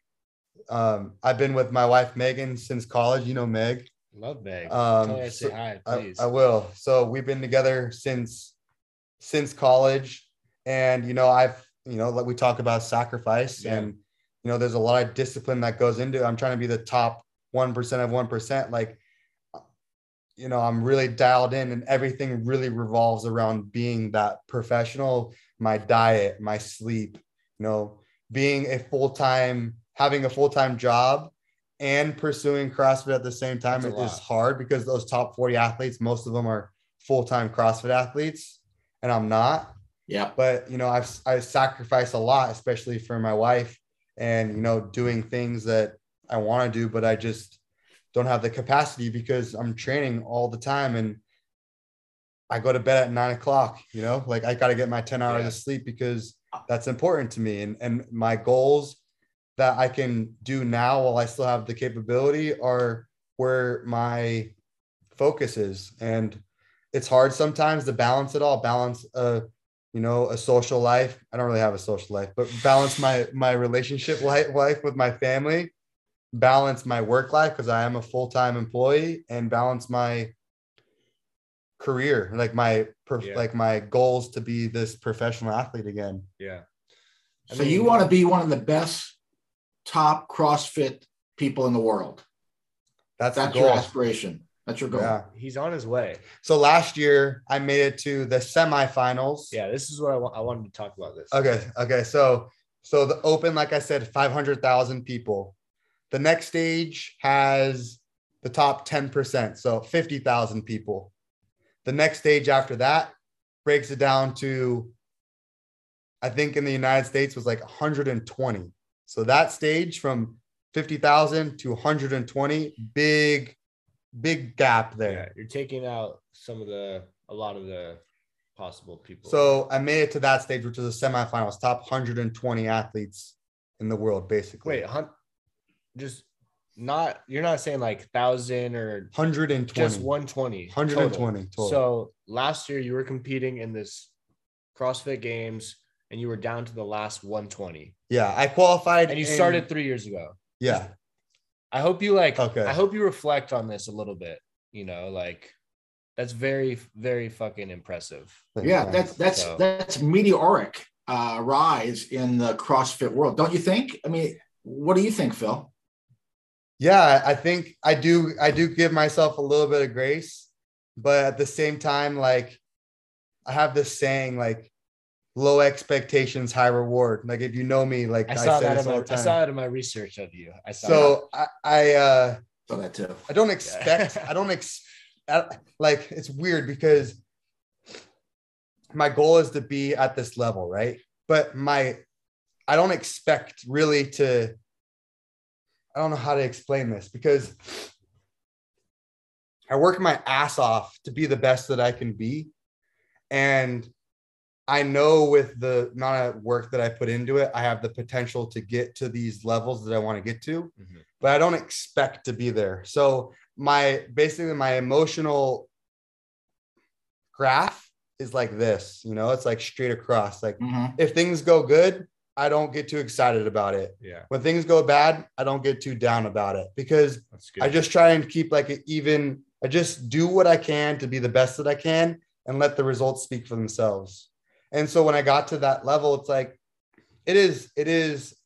Um, I've been with my wife Megan since college. You know Meg. Love Meg. Um, Tell her so hi, please. I, I will. So we've been together since since college, and you know I've you know like we talk about sacrifice, yeah. and you know there's a lot of discipline that goes into. It. I'm trying to be the top one percent of one percent. Like you know, I'm really dialed in and everything really revolves around being that professional, my diet, my sleep, you know, being a full time, having a full time job and pursuing CrossFit at the same time is hard because those top 40 athletes, most of them are full-time CrossFit athletes, and I'm not. Yeah. But you know, I've I sacrifice a lot, especially for my wife, and you know, doing things that I want to do, but I just don't have the capacity because I'm training all the time and I go to bed at nine o'clock, you know, like I got to get my 10 hours yeah. of sleep because uh. that's important to me. And, and my goals that I can do now while I still have the capability are where my focus is. And it's hard sometimes to balance it all, balance a, you know, a social life. I don't really have a social life, but balance my, my relationship life, life with my family, balance my work life because I am a full-time employee and balance my career, like my yeah. like my goals to be this professional athlete again. Yeah. I so mean, you want to be one of the best top CrossFit people in the world. That's that's your aspiration. That's your goal. Yeah. He's on his way. So last year I made it to the semifinals. Yeah, this is what I, I wanted to talk about this. Okay. Okay. So so the open, like I said, 500,000 people. The next stage has the top 10%, so 50,000 people. The next stage after that breaks it down to, I think in the United States was like 120. So that stage from 50,000 to 120, big, big gap there. Yeah, you're taking out some of the, a lot of the possible people. So I made it to that stage, which is a semifinals, top 120 athletes in the world, basically. Wait, just not you're not saying like thousand or 120 just 120 120 total. Total. so last year you were competing in this crossfit games and you were down to the last 120 yeah i qualified and you in, started three years ago. Yeah. I hope you like okay. I hope you reflect on this a little bit you know like that's very very fucking impressive. Yeah that's that's so. that's meteoric uh rise in the crossfit world don't you think? I mean what do you think phil yeah, I think I do. I do give myself a little bit of grace, but at the same time, like I have this saying, like low expectations, high reward. Like if you know me, like I saw I that. In my, I saw it in my research of you. I saw. So that. I, I uh, saw that too. I don't expect. I don't expect. Like it's weird because my goal is to be at this level, right? But my, I don't expect really to I don't know how to explain this because I work my ass off to be the best that I can be. And I know with the amount of work that I put into it, I have the potential to get to these levels that I want to get to, mm-hmm. but I don't expect to be there. So my basically my emotional graph is like this, you know, it's like straight across. Like mm-hmm. if things go good, I don't get too excited about it. Yeah. When things go bad, I don't get too down about it because I just try and keep like an even, I just do what I can to be the best that I can and let the results speak for themselves. And so when I got to that level, it's like, it is, it is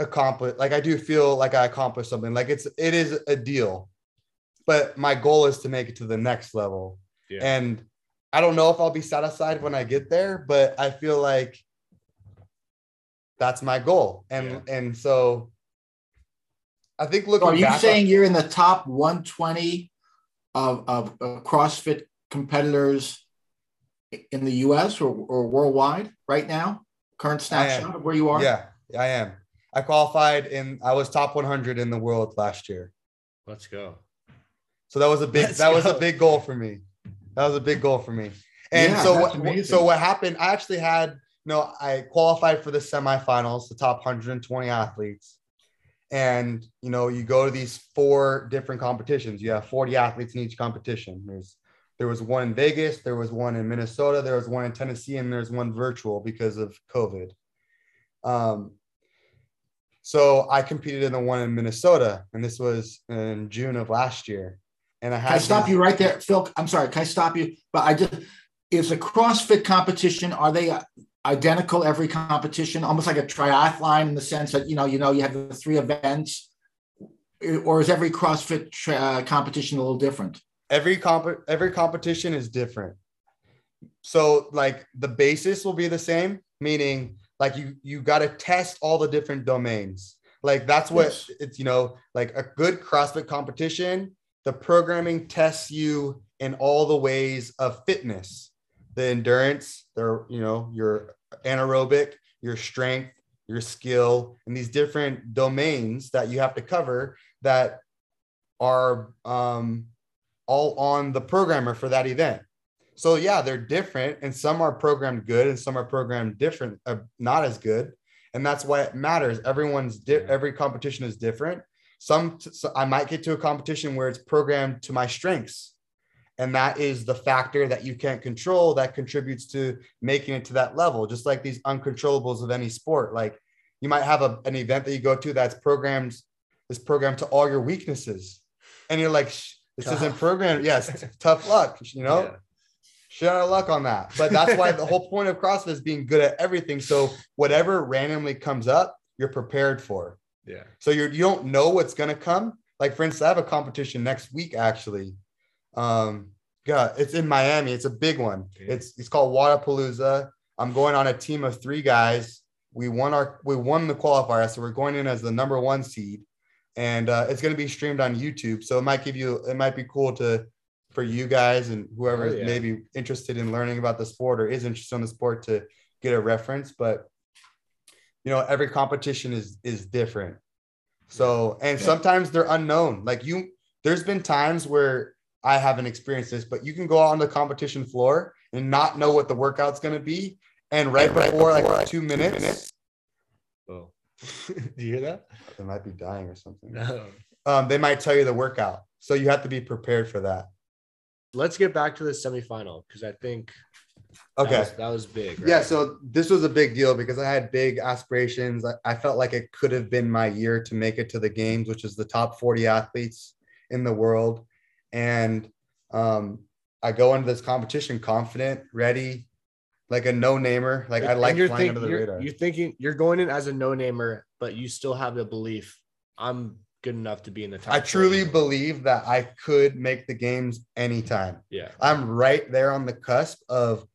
accomplished. Like I do feel like I accomplished something. Like it's, it is a deal, but my goal is to make it to the next level. Yeah. And I don't know if I'll be satisfied when I get there, but I feel like that's my goal. And yeah. and so I think looking. So are you saying on, you're in the top 120 of, of, of CrossFit competitors in the U.S. or, or worldwide right now? Current snapshot of where you are. Yeah, I am. I qualified in. I was top 100 in the world last year. Let's go. So that was a big. Let's that go. was a big goal for me. That was a big goal for me. And yeah, so what? So what happened? I actually had no, I qualified for the semifinals, the top 120 athletes. And, you know, you go to these four different competitions. You have 40 athletes in each competition. There's there was one in Vegas, there was one in Minnesota, there was one in Tennessee, and there's one virtual because of COVID. Um, so I competed in the one in Minnesota, and this was in June of last year. And I had can I stop you right there, Phil. I'm sorry, can I stop you? But I just it's a CrossFit competition. Are they identical every competition, almost like a triathlon in the sense that you know, you know, you have the three events, or is every CrossFit uh, competition a little different? Every comp every competition is different. So like the basis will be the same, meaning like you you got to test all the different domains. Like that's what yes. it's, you know, like a good CrossFit competition, the programming tests you in all the ways of fitness, the endurance, the, you know, your anaerobic, your strength, your skill, and these different domains that you have to cover that are um, all on the programmer for that event. So yeah, they're different, and some are programmed good, and some are programmed different, uh, not as good, and that's why it matters. Everyone's di- every competition is different. Some so I might get to a competition where it's programmed to my strengths, and that is the factor that you can't control that contributes to making it to that level. Just like these uncontrollables of any sport, like you might have a, an event that you go to that's programmed is programmed to all your weaknesses, and you're like, this tough. isn't programmed. Yes, tough luck. You know. Yeah shit out of luck on that. But that's why the whole point of CrossFit is being good at everything. So whatever randomly comes up, you're prepared for. Yeah. So you're you don't know what's gonna come. Like for instance, I have a competition next week actually. Um, yeah, it's in Miami. It's a big one. It's it's called Wodapalooza. I'm going on a team of three guys. We won our we won the qualifier, so we're going in as the number one seed, and uh, it's going to be streamed on YouTube. So it might give you it might be cool to for you guys and whoever oh, yeah. may be interested in learning about the sport or is interested in the sport to get a reference. But you know, every competition is is different. So and yeah. sometimes they're unknown. Like you, there's been times where I haven't experienced this, but you can go out on the competition floor and not know what the workout's going to be, and right, right before, like, like two, minutes, two minutes. Oh, [LAUGHS] do you hear that? They might be dying or something. No. Um, they might tell you the workout, so you have to be prepared for that let's get back to the semifinal because I think okay that was, that was big. Right? Yeah, so this was a big deal because I had big aspirations. I, I felt like it could have been my year to make it to the games, which is the top 40 athletes in the world. And um, I go into this competition confident, ready, like a no-namer. Like I like you're flying think, under the you're, radar. You're thinking you're going in as a no-namer, but you still have the belief I'm good enough to be in the top. I truly believe that I could make the games anytime. Yeah. I'm right there on the cusp of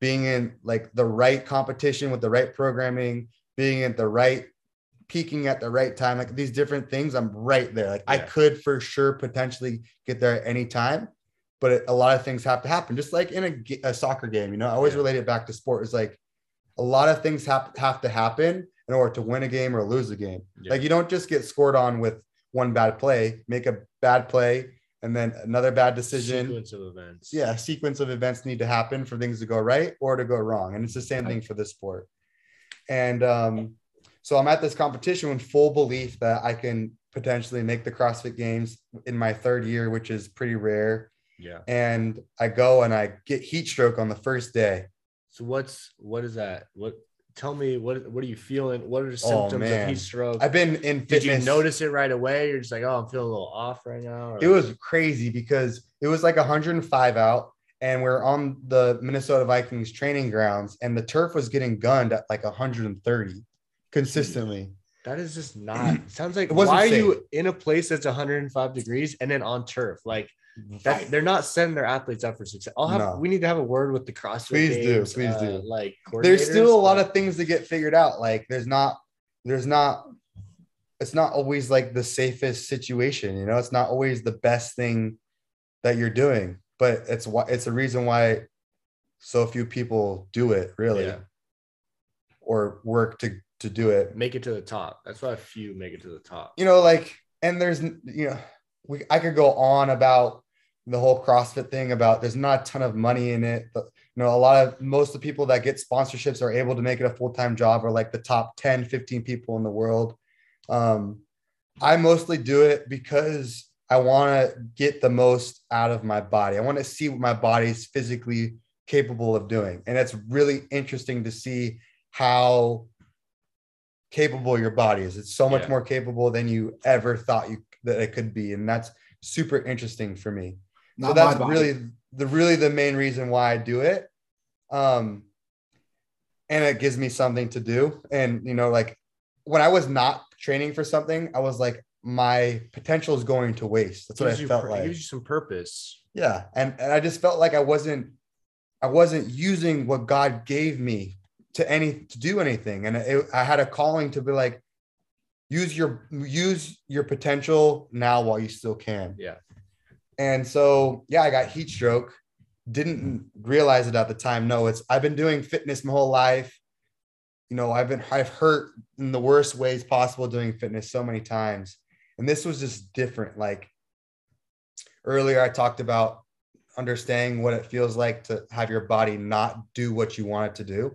being in like the right competition with the right programming, being at the right peaking at the right time, like these different things. I'm right there. Like yeah. I could for sure potentially get there at any time, but it, a lot of things have to happen. Just like in a, a soccer game, you know, I always yeah. relate it back to sport. Is like a lot of things have, have to happen in order to win a game or lose a game. Yeah. Like you don't just get scored on with one bad play, make a bad play, and then another bad decision. Sequence of events. Yeah, sequence of events need to happen for things to go right or to go wrong. And it's the same thing for this sport. And um, so I'm at this competition with full belief that I can potentially make the CrossFit Games in my third year, which is pretty rare. Yeah. And I go and I get heat stroke on the first day. So what's what is that? What tell me what what are you feeling? What are the oh, symptoms oh, of heat stroke? I've been in fitness. Did you notice it right away? You're just like, oh, I'm feeling a little off right now. Or... It was crazy because it was like 105 out, and we're on the Minnesota Vikings training grounds, and the turf was getting gunned at like 130 consistently. That is just not. Sounds like why safe. are you in a place that's 105 degrees and then on turf? Like that, they're not setting their athletes up for success. I'll have no. we need to have a word with the CrossFit. Please games, do, please uh, do. Like there's still a lot of things to get figured out. Like there's not, there's not, it's not always like the safest situation. You know, it's not always the best thing that you're doing, but it's why it's a reason why so few people do it really, yeah. or work to to do it. Make it to the top. That's why a few make it to the top. You know, like and there's you know we I could go on about the whole CrossFit thing about there's not a ton of money in it. But you know, a lot of most of the people that get sponsorships are able to make it a full-time job or like the top 10, 15 people in the world. Um, I mostly do it because I want to get the most out of my body. I want to see what my body's physically capable of doing. And it's really interesting to see how capable your body is. It's so much yeah. more capable than you ever thought you that it could be. And that's super interesting for me. Not so that's really the really the main reason why I do it. Um, and it gives me something to do. And you know, like when I was not training for something, I was like, my potential is going to waste. That's what I felt like. It gives you some purpose. Yeah, and and I just felt like I wasn't, I wasn't using what God gave me to any to do anything, and it, I had a calling to be like, use your use your potential now while you still can. Yeah. And so yeah, I got heat stroke. Didn't realize it at the time. No, it's I've been doing fitness my whole life. You know, I've been I've hurt in the worst ways possible doing fitness so many times. And this was just different. Like earlier I talked about understanding what it feels like to have your body not do what you want it to do.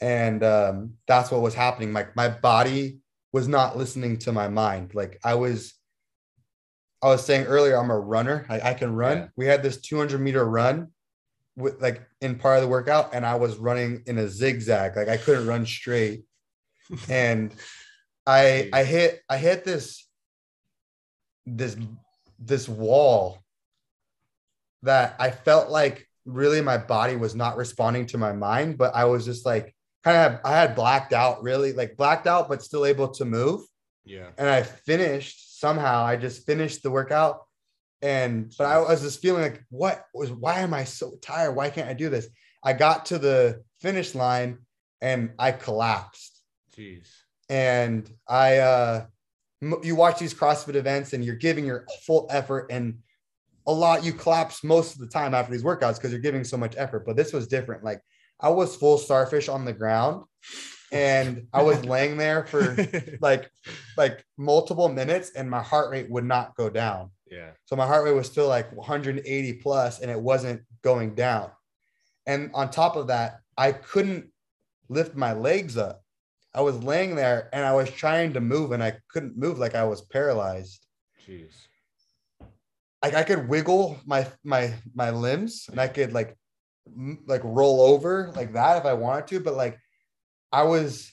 And um, that's what was happening. Like my body was not listening to my mind. Like I was, I was saying earlier, I'm a runner. I, I can run. Yeah. We had this 200 meter run with like in part of the workout, and I was running in a zigzag. Like I couldn't run straight. [LAUGHS] and I I hit I hit this this this wall that I felt like really my body was not responding to my mind, but I was just like kind of I had blacked out really like blacked out, but still able to move. Yeah. And I finished somehow. I just finished the workout. And but I was just feeling like, what was why am I so tired? Why can't I do this? I got to the finish line and I collapsed. Jeez. And I uh you watch these CrossFit events and you're giving your full effort and a lot you collapse most of the time after these workouts because you're giving so much effort. But this was different. Like I was full starfish on the ground and I was [LAUGHS] laying there for like like multiple minutes and my heart rate would not go down. Yeah. So my heart rate was still like 180 plus and it wasn't going down. And on top of that, I couldn't lift my legs up. I was laying there and I was trying to move and I couldn't move like I was paralyzed. Jeez like I could wiggle my my my limbs and I could like like roll over like that if I wanted to, but like I was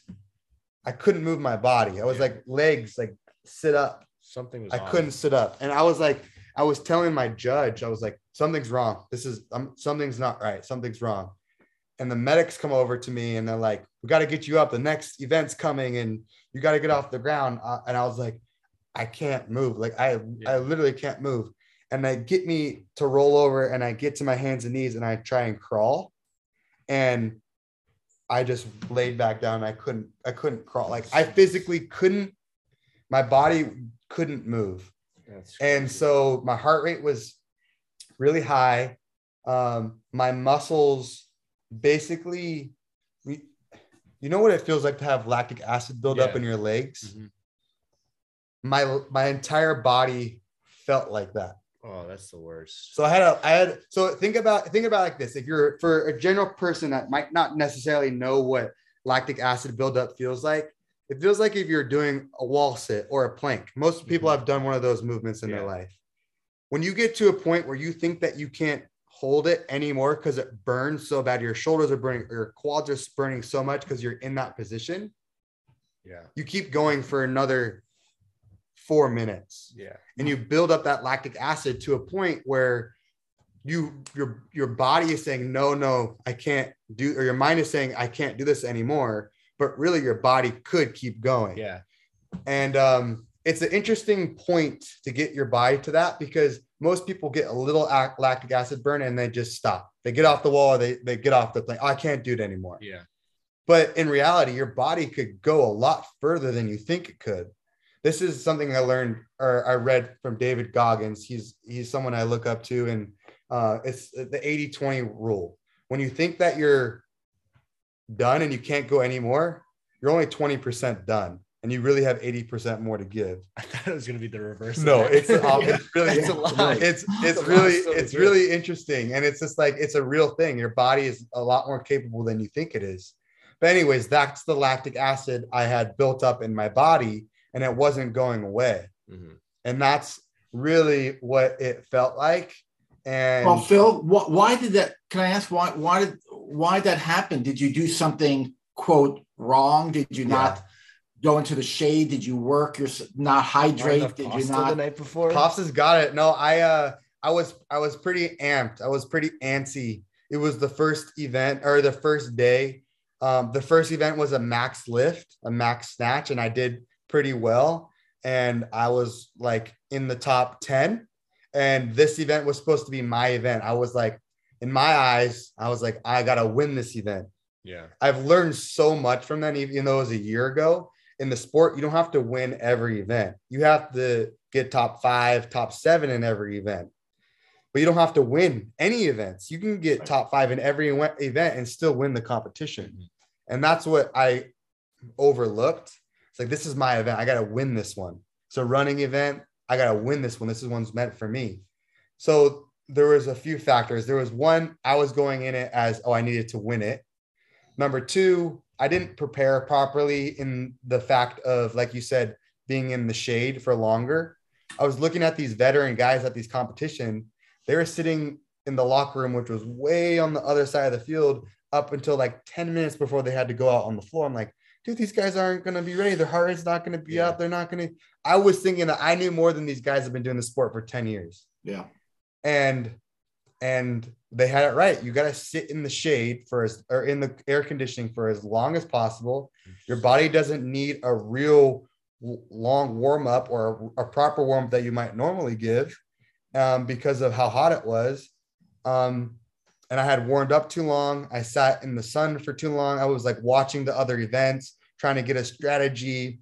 I couldn't move my body. I was yeah. like legs like sit up. Something was I on. couldn't sit up. And I was like I was telling my judge, I was like something's wrong. This is um, something's not right. Something's wrong. And the medics come over to me and they're like, "We got to get you up. The next event's coming and you got to get off the ground." Uh, and I was like, "I can't move. Like I yeah. I literally can't move." And they get me to roll over and I get to my hands and knees and I try and crawl and I just laid back down. I couldn't, I couldn't crawl. Like I physically couldn't, my body couldn't move. and so my heart rate was really high. Um, my muscles basically, you know what it feels like to have lactic acid build yeah. up in your legs? Mm-hmm. My, my entire body felt like that. Oh, that's the worst. So I had a, I had, so think about, think about like this. If you're for a general person that might not necessarily know what lactic acid buildup feels like, it feels like if you're doing a wall sit or a plank. Most people mm-hmm. have done one of those movements in yeah. their life. When you get to a point where you think that you can't hold it anymore because it burns so bad, your shoulders are burning, your quads are burning so much because you're in that position. Yeah. You keep going for another four minutes. Yeah. And you build up that lactic acid to a point where you your your body is saying, no, no, I can't do, or your mind is saying, I can't do this anymore. But really your body could keep going. Yeah. And um, it's an interesting point to get your body to that because most people get a little lactic acid burn and they just stop. They get off the wall, they, they get off the plane. Oh, I can't do it anymore. Yeah. But in reality, your body could go a lot further than you think it could this is something I learned or I read from David Goggins. He's he's someone I look up to, and uh, it's the 80-20 rule. When you think that you're done and you can't go anymore, you're only 20% done. And you really have 80% more to give. [LAUGHS] I thought it was going to be the reverse. No, it's, it's [LAUGHS] really, it's, it's, [LAUGHS] it's really, it's really interesting. And it's just like, it's a real thing. Your body is a lot more capable than you think it is. But anyways, that's the lactic acid I had built up in my body and it wasn't going away. Mm-hmm. And that's really what it felt like. And well, Phil, wh- why did that? Can I ask why? Why did why that happen? Did you do something quote wrong? Did you not go into the shade? Did you work? You're not hydrate? Did you not the night before? Pops has got it. No, I uh, I was I was pretty amped. I was pretty antsy. It was the first event or the first day. Um, the first event was a max lift, a max snatch, and I did pretty well. And I was like in the top 10. And this event was supposed to be my event. I was like, in my eyes, I was like, I got to win this event. Yeah. I've learned so much from that, even though it was a year ago. in the sport, you don't have to win every event. You have to get top five, top seven in every event. But you don't have to win any events. You can get top five in every event and still win the competition. Mm-hmm. And that's what I overlooked. It's like, this is my event. I got to win this one. It's a running event, I got to win this one. This is one's meant for me. So, there was a few factors. There was one, I was going in it as, oh, I needed to win it. Number two, I didn't prepare properly in the fact of, like you said, being in the shade for longer. I was looking at these veteran guys at these competition. They were sitting in the locker room, which was way on the other side of the field, up until like 10 minutes before they had to go out on the floor. I'm like, dude, these guys aren't going to be ready. Their heart is not going to be yeah. out. They're not going to. I was thinking that I knew more than these guys have been doing the sport for 10 years. Yeah. And and they had it right. You got to sit in the shade for as or in the air conditioning for as long as possible. Your body doesn't need a real long warm up or a, a proper warm up that you might normally give um, because of how hot it was. Um, and I had warmed up too long. I sat in the sun for too long. I was like watching the other events, trying to get a strategy.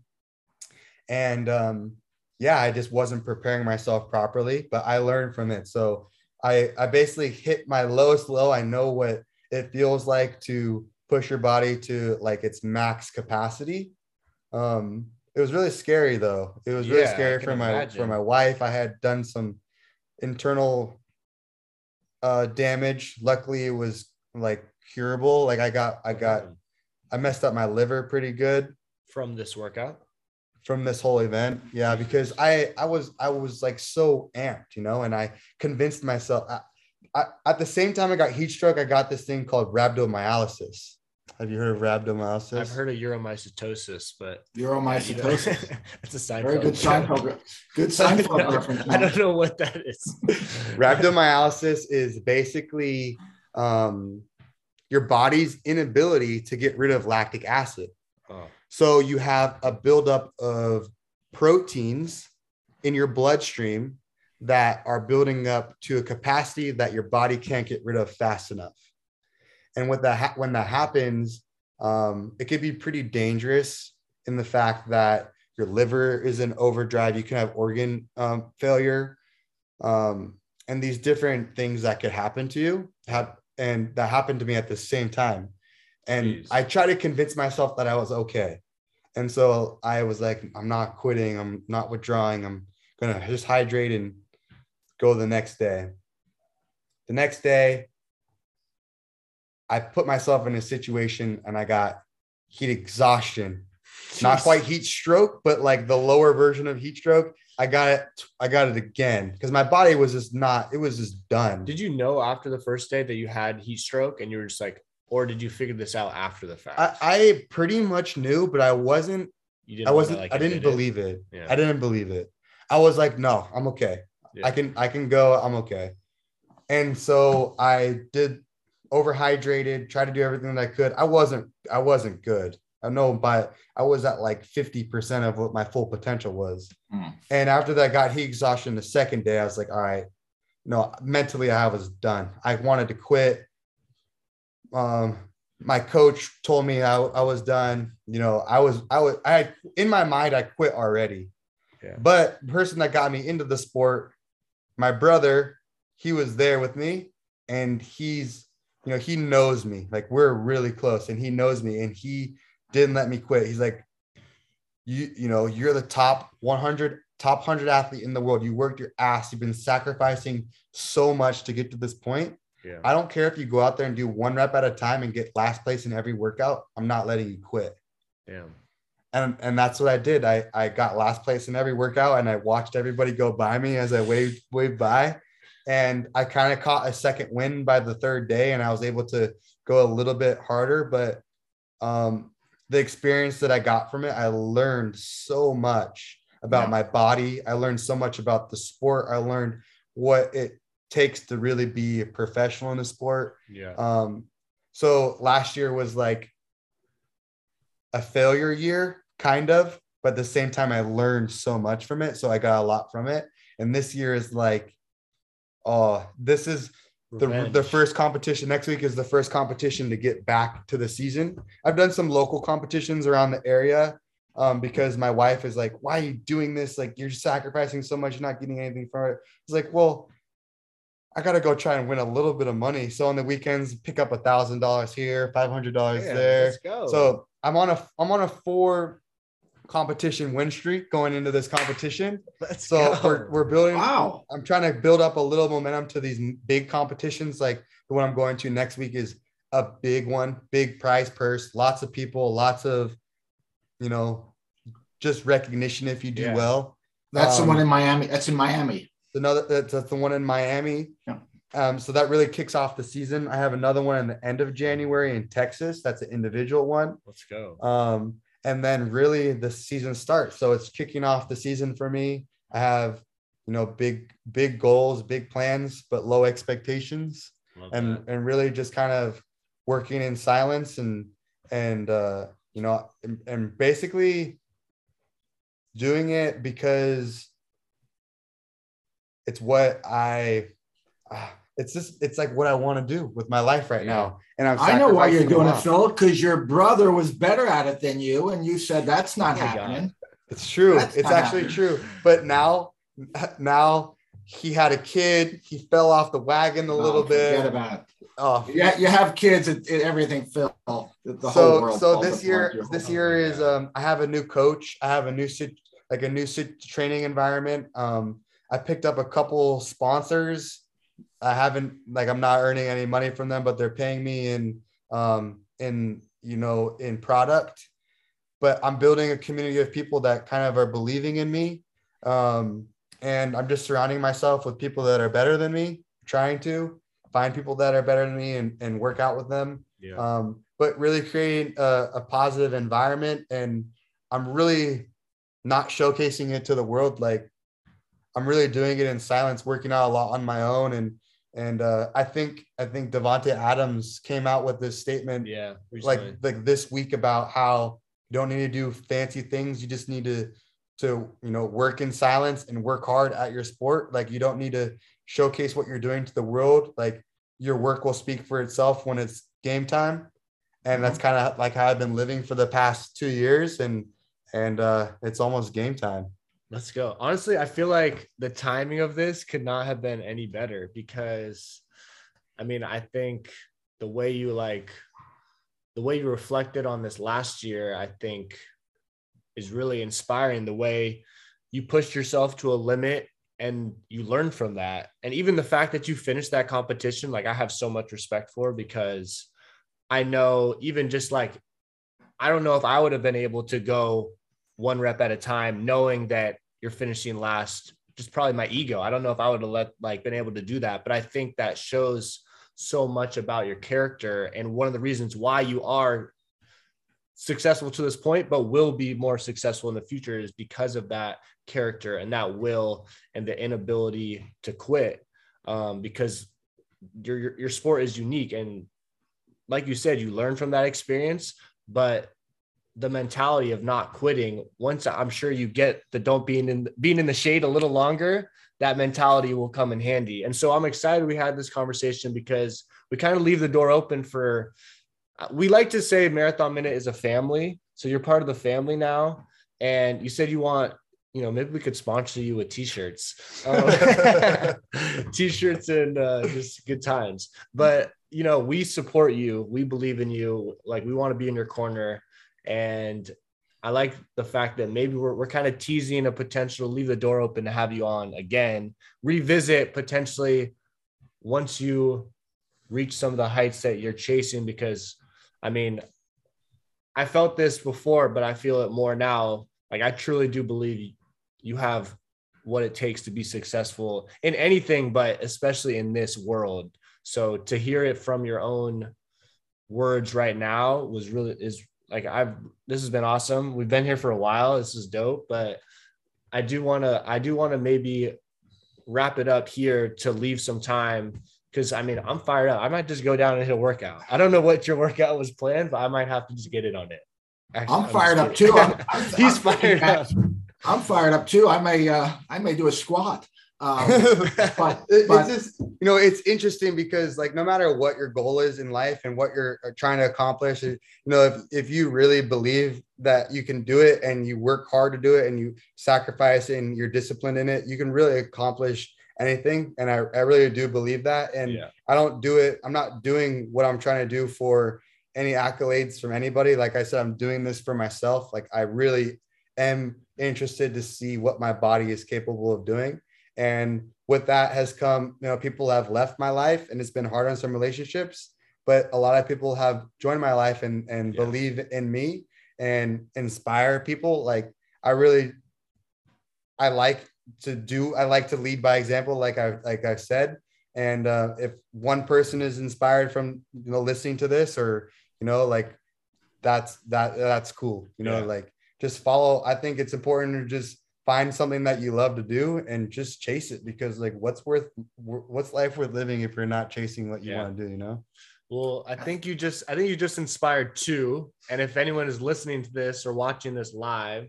And um, yeah, I just wasn't preparing myself properly, but I learned from it. So I, I basically hit my lowest low. I know what it feels like to push your body to like its max capacity. Um, it was really scary though. It was really yeah, scary for my imagine. for my wife. I had done some internal uh, damage. Luckily, it was like curable. Like I got I got I messed up my liver pretty good from this workout from this whole event. Yeah, because I I was I was like so amped, you know, and I convinced myself. I, I, at the same time I got heat stroke, I got this thing called rhabdomyolysis. Have you heard of rhabdomyolysis? I've heard of uromysitisis, but uromysitisis. [LAUGHS] it's a side Very good Seinfeld. Good [LAUGHS] Seinfeld reference. I don't know what that is. [LAUGHS] rhabdomyolysis is basically um, your body's inability to get rid of lactic acid. Oh. So you have a buildup of proteins in your bloodstream that are building up to a capacity that your body can't get rid of fast enough. And with that, when that happens, um, it could be pretty dangerous in the fact that your liver is in overdrive. You can have organ um, failure, um, and these different things that could happen to you. Have, and that happened to me at the same time. And Jeez. I try to convince myself that I was okay. And so I was like, I'm not quitting. I'm not withdrawing. I'm going to just hydrate and go the next day. The next day, I put myself in a situation and I got heat exhaustion. Jeez. Not quite heat stroke, but like the lower version of heat stroke. I got it. I got it again because my body was just not. It was just done. Did you know after the first day that you had heat stroke and you were just like, or did you figure this out after the fact? I, I pretty much knew, but I wasn't. You didn't I wasn't. Like I didn't believe it. it. Yeah. I didn't believe it. I was like, no, I'm okay. Yeah. I can. I can go. I'm okay. And so I did overhydrated, tried to do everything that I could. I wasn't. I wasn't good. I know, but I was at like 50% of what my full potential was. Mm. And after that got heat exhaustion the second day, I was like, all right, no, mentally I was done. I wanted to quit um, my coach told me I, I was done. You know, I was, I was, I, in my mind, I quit already. Yeah. But the person that got me into the sport, my brother, he was there with me and he's, you know, he knows me. Like we're really close and he knows me and he didn't let me quit. He's like, you, you know, you're the top 100, top 100 athlete in the world. You worked your ass. You've been sacrificing so much to get to this point yeah. I don't care if you go out there and do one rep at a time and get last place in every workout. I'm not letting you quit. Yeah. And and that's what I did. I I got last place in every workout and I watched everybody go by me as I waved waved by. And I kind of caught a second win by the third day and I was able to go a little bit harder. But um the experience that I got from it, I learned so much about yeah. my body. I learned so much about the sport. I learned what it takes to really be a professional in the sport. Yeah. Um, so last year was like a failure year, kind of, but at the same time, I learned so much from it. So I got a lot from it. And this year is like, oh, this is the, the first competition. Next week is the first competition to get back to the season. I've done some local competitions around the area, um, because my wife is like, why are you doing this? Like you're sacrificing so much, you're not getting anything for it. It's like, well, I gotta go try and win a little bit of money. So on the weekends, pick up a thousand dollars here, five hundred dollars yeah, there. So I'm on a I'm on a four competition win streak going into this competition. Let's so go. we're we're building. Wow. I'm trying to build up a little momentum to these big competitions. Like the one I'm going to next week is a big one, big prize purse, lots of people, lots of, you know, just recognition if you do yeah. well. That's um, the one in Miami. That's in Miami. Another that's, that's the one in Miami. Yeah. Um, so that really kicks off the season. I have another one in the end of January in Texas. That's an individual one. Let's go. Um, and then really the season starts. So it's kicking off the season for me. I have, you know, big, big goals, big plans, but low expectations. Love and that. and really just kind of working in silence and and uh you know and, and basically doing it because it's what I uh, it's just it's like what I want to do with my life right now. And I'm I know why you're doing it, Phil, because your brother was better at it than you, and you said that's not oh happening. God. It's true. That's it's actually happening. true. But now, now he had a kid. He fell off the wagon a oh, little bit. Forget about it. Oh, yeah, you have kids. It, it, everything Phil. The so, world. So this year, this year is um, I have a new coach. I have a new like a new training environment. Um, I picked up a couple sponsors I haven't like I'm not earning any money from them, but they're paying me in um in you know in product. But I'm building a community of people that kind of are believing in me. Um, and I'm just surrounding myself with people that are better than me, trying to find people that are better than me and, and work out with them. Yeah. Um, but really creating a, a positive environment. And I'm really not showcasing it to the world. Like I'm really doing it in silence, working out a lot on my own and and uh, I think I think Davante Adams came out with this statement, yeah, recently. like like this week about how you don't need to do fancy things. You just need to to you know work in silence and work hard at your sport. Like you don't need to showcase what you're doing to the world. Like your work will speak for itself when it's game time, and that's mm-hmm. kind of like how I've been living for the past two years. And and uh, it's almost game time. Let's go. Honestly, I feel like the timing of this could not have been any better because I mean, I think the way you like the way you reflected on this last year, I think is really inspiring the way you pushed yourself to a limit and you learned from that. And even the fact that you finished that competition, like I have so much respect for because I know even just like I don't know if I would have been able to go one rep at a time, knowing that you're finishing last just probably my ego. I don't know if i would have let like been able to do that but i think that shows so much about your character and one of the reasons why you are successful to this point but will be more successful in the future is because of that character and that will and the inability to quit um, because your, your your sport is unique. And like you said you learn from that experience but the mentality of not quitting. Once i'm sure you get the don't being in being in the shade a little longer that mentality will come in handy. And so i'm excited we had this conversation because we kind of leave the door open for uh, we like to say marathon minute is a family. So you're part of the family now. And you said you want you know maybe we could sponsor you with t-shirts. Um, [LAUGHS] [LAUGHS] t-shirts and uh, just good times. But you know we support you. We believe in you. Like we want to be in your corner and I like the fact that maybe we're, we're kind of teasing a potential leave the door open to have you on again, revisit potentially once you reach some of the heights that you're chasing. Because I mean, I felt this before, but I feel it more now. Like I truly do believe you have what it takes to be successful in anything, but especially in this world. So to hear it from your own words right now was really is like I've this has been awesome. We've been here for a while. This is dope, but I do want to I do want to maybe wrap it up here to leave some time because I mean I'm fired up. I might just go down and hit a workout. I don't know what your [LAUGHS] workout was planned, but I might have to just get it on it. Actually, I'm, I'm fired up too. I'm, [LAUGHS] I'm, He's fired [LAUGHS] up. I'm fired up too. I may uh, I may do a squat. Um, [LAUGHS] but, it's but, just you know it's interesting because like no matter what your goal is in life and what you're uh, trying to accomplish, you know if if you really believe that you can do it and you work hard to do it and you sacrifice and you're disciplined in it, you can really accomplish anything. And I, I really do believe that. And yeah. I don't do it. I'm not doing what I'm trying to do for any accolades from anybody. Like I said, I'm doing this for myself. Like I really am interested to see what my body is capable of doing. And with that has come, you know, people have left my life and it's been hard on some relationships, but a lot of people have joined my life and, and yeah. believe in me and inspire people. Like I really, I like to do, I like to lead by example, like I, like I've said. And uh, if one person is inspired from, you know, listening to this or, you know, like that's, that, that's cool. You know, yeah. like just follow. I think it's important to just find something that you love to do and just chase it because like what's worth what's life worth living if you're not chasing what you yeah. want to do you know? Well i think you just i think you just inspired two. And if anyone is listening to this or watching this live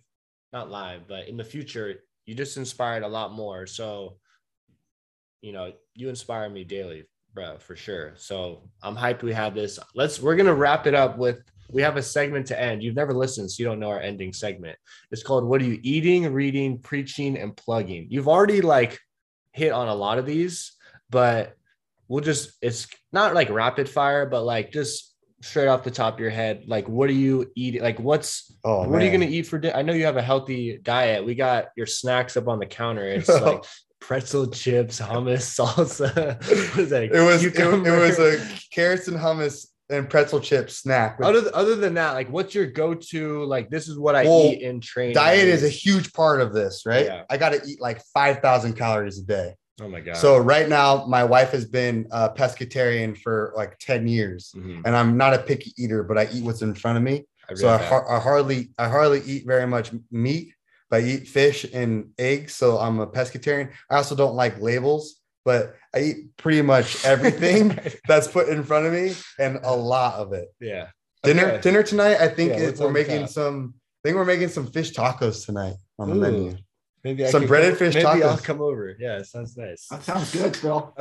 not live but in the future you just inspired a lot more. So you know you inspire me daily bro for sure so i'm hyped we have this let's we're gonna wrap it up with we have a segment to end. You've never listened, so you don't know our ending segment. It's called What Are You Eating, Reading, Preaching, and Plugging? You've already like hit on a lot of these, but we'll just, it's not like rapid fire, but like just straight off the top of your head, like what are you eating? Like what's, oh, what man. are you going to eat for dinner? I know you have a healthy diet. We got your snacks up on the counter. It's [LAUGHS] like, pretzel chips, hummus, [LAUGHS] salsa. was that? It was it, it, was a carrots and hummus and pretzel chip snack. Other other than that, like what's your go-to? Like this is what I well, eat in training. Diet is a huge part of this, right? Yeah. I got to eat like five thousand calories a day. Oh my god! So right now, my wife has been a pescatarian for like ten years, mm-hmm. and I'm not a picky eater, but I eat what's in front of me. I so I, I, hardly I hardly eat very much meat, I eat fish and eggs. So I'm a pescatarian. I also don't like labels but I eat pretty much [LAUGHS] everything [LAUGHS] that's put in front of me and a lot of it. Yeah. Dinner okay. dinner tonight. I think yeah, we're making top? some. I think we're making some fish tacos tonight on the Ooh, menu. Maybe I some breaded come, fish maybe tacos. I'll come over. Yeah, sounds nice. That sounds good, Phil.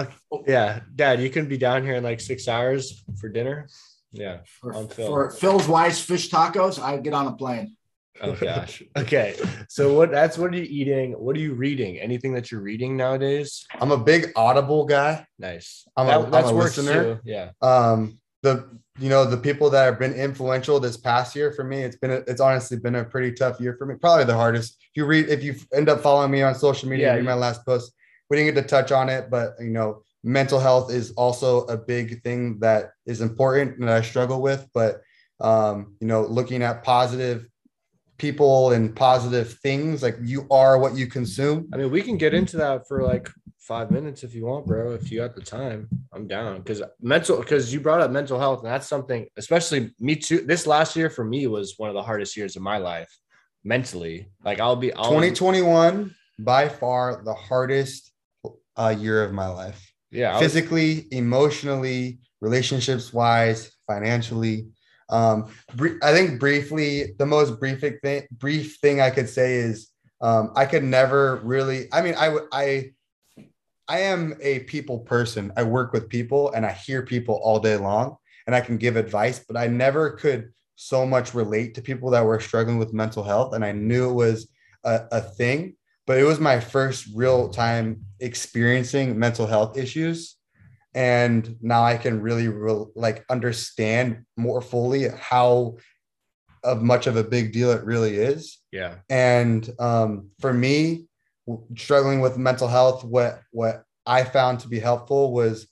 Yeah, Dad, you can be down here in like six hours for dinner. Yeah, for, Phil. for Phil's wise fish tacos, I get on a plane. Oh [LAUGHS] gosh. Okay. So what that's what are you eating? What are you reading? Anything that you're reading nowadays? I'm a big Audible guy. Nice. I'm that, a, that's I'm a listener. Too. Yeah. Um the you know the people that have been influential this past year for me it's been a, it's honestly been a pretty tough year for me probably the hardest if you read if you end up following me on social media yeah, read my last post we didn't get to touch on it but you know mental health is also a big thing that is important and that i struggle with but um you know looking at positive people and positive things. Like you are what you consume. I mean, we can get into that for like five minutes if you want, bro. If you got the time, I'm down. Because mental, because you brought up mental health, and that's something, especially me too. This last year for me was one of the hardest years of my life mentally. Like I'll be I'll, 2021 by far the hardest uh, year of my life. Yeah, physically, was, emotionally, relationships wise, financially. Um, I think briefly, the most brief thing, brief thing I could say is um, I could never really. I mean, I would I I am a people person. I work with people and I hear people all day long, and I can give advice, but I never could so much relate to people that were struggling with mental health, and I knew it was a, a thing. But it was my first real time experiencing mental health issues and now i can really re- like understand more fully how of much of a big deal it really is. Yeah. And um, for me struggling with mental health what what i found to be helpful was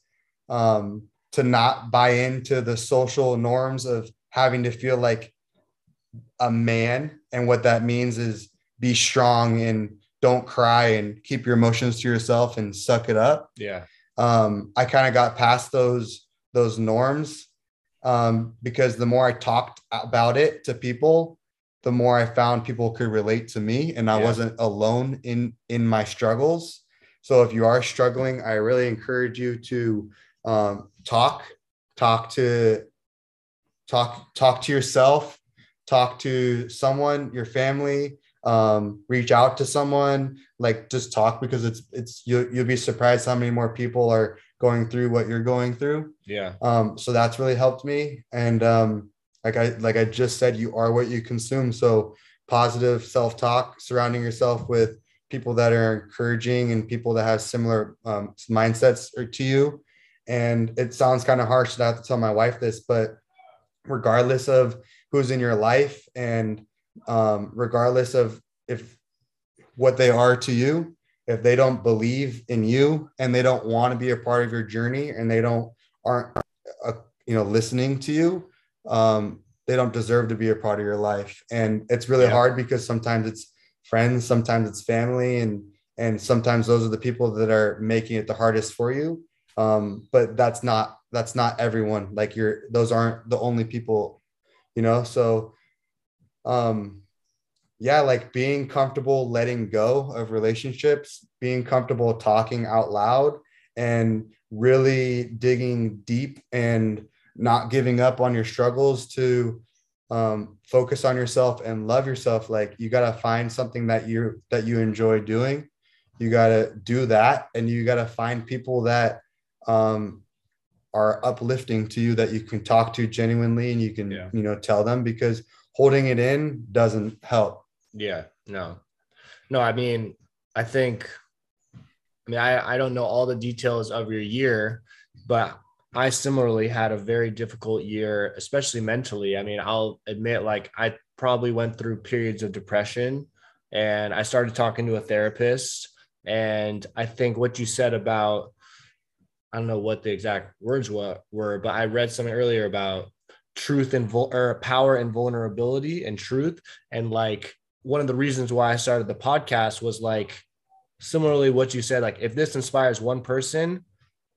um, to not buy into the social norms of having to feel like a man. And what that means is be strong and don't cry and keep your emotions to yourself and suck it up. Yeah um, I kind of got past those those norms um, because the more I talked about it to people, the more I found people could relate to me, and I yeah. wasn't alone in in my struggles. So if you are struggling, I really encourage you to um, talk, talk to talk talk to yourself, talk to someone, your family, um, reach out to someone, like just talk because it's it's you you'll be surprised how many more people are going through what you're going through. Yeah. Um, so that's really helped me. And um, like I like I just said, you are what you consume. So positive self-talk, surrounding yourself with people that are encouraging and people that have similar um, mindsets to you. And it sounds kind of harsh that I have to tell my wife this, but regardless of who's in your life and um, regardless of if what they are to you, if they don't believe in you and they don't want to be a part of your journey and they don't aren't uh, you know listening to you, um, they don't deserve to be a part of your life. And it's really yeah. hard because sometimes it's friends, sometimes it's family, and and sometimes those are the people that are making it the hardest for you. Um, but that's not that's not everyone. Like you're those aren't the only people, you know. So um yeah, like being comfortable letting go of relationships, being comfortable talking out loud and really digging deep and not giving up on your struggles to um, focus on yourself and love yourself. Like you got to find something that you that you enjoy doing. You got to do that, and you got to find people that um, are uplifting to you that you can talk to genuinely, and you can yeah. you know tell them because holding it in doesn't help. Yeah, no, no. I mean, I think, I mean, I, I don't know all the details of your year, but I similarly had a very difficult year, especially mentally. I mean, I'll admit, like, I probably went through periods of depression and I started talking to a therapist. And I think what you said about, I don't know what the exact words were, but I read something earlier about truth and vul- or power and vulnerability and truth. And like, one of the reasons why I started the podcast was like similarly what you said like if this inspires one person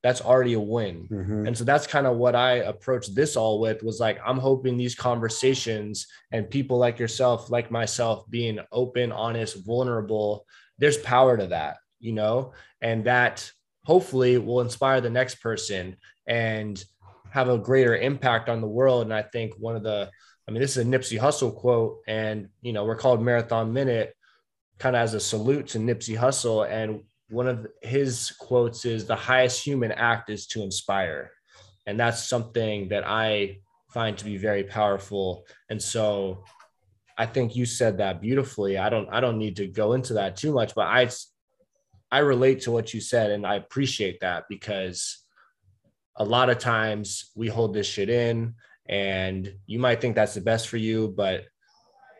that's already a win. Mm-hmm. And so that's kind of what I approached this all with was like I'm hoping these conversations and people like yourself like myself being open, honest, vulnerable there's power to that, you know? And that hopefully will inspire the next person and have a greater impact on the world and I think one of the I mean, this is a Nipsey Hussle quote, and you know, we're called Marathon Minute, kind of as a salute to Nipsey Hussle. And one of his quotes is, "The highest human act is to inspire," and that's something that I find to be very powerful. And so, I think you said that beautifully. I don't, I don't need to go into that too much, but I, I relate to what you said, and I appreciate that because a lot of times we hold this shit in and you might think that's the best for you but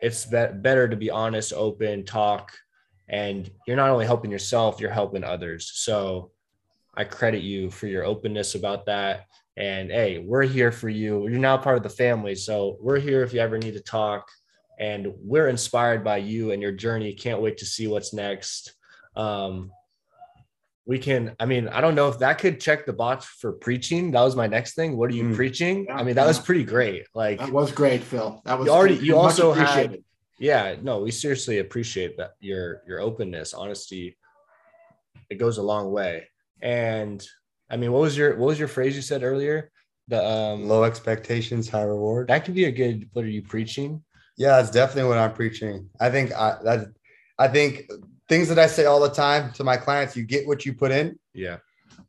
it's be- better to be honest open talk and you're not only helping yourself you're helping others. So i credit you for your openness about that. And hey we're here for you. You're now part of the family so we're here if you ever need to talk. And we're inspired by you and your journey. Can't wait to see what's next. Um, we can i mean i don't know if that could check the box for preaching. That was my next thing. What are you mm. preaching? Yeah, i mean that yeah. was pretty great. Like that was great phil. That was you already you also had yeah no we seriously appreciate that your your openness. Honesty it goes a long way. And i mean what was your what was your phrase you said earlier? The um low expectations high reward. That could be a good what are you preaching? Yeah that's definitely what i'm preaching. I think i that i think things that I say all the time to my clients, you get what you put in. Yeah.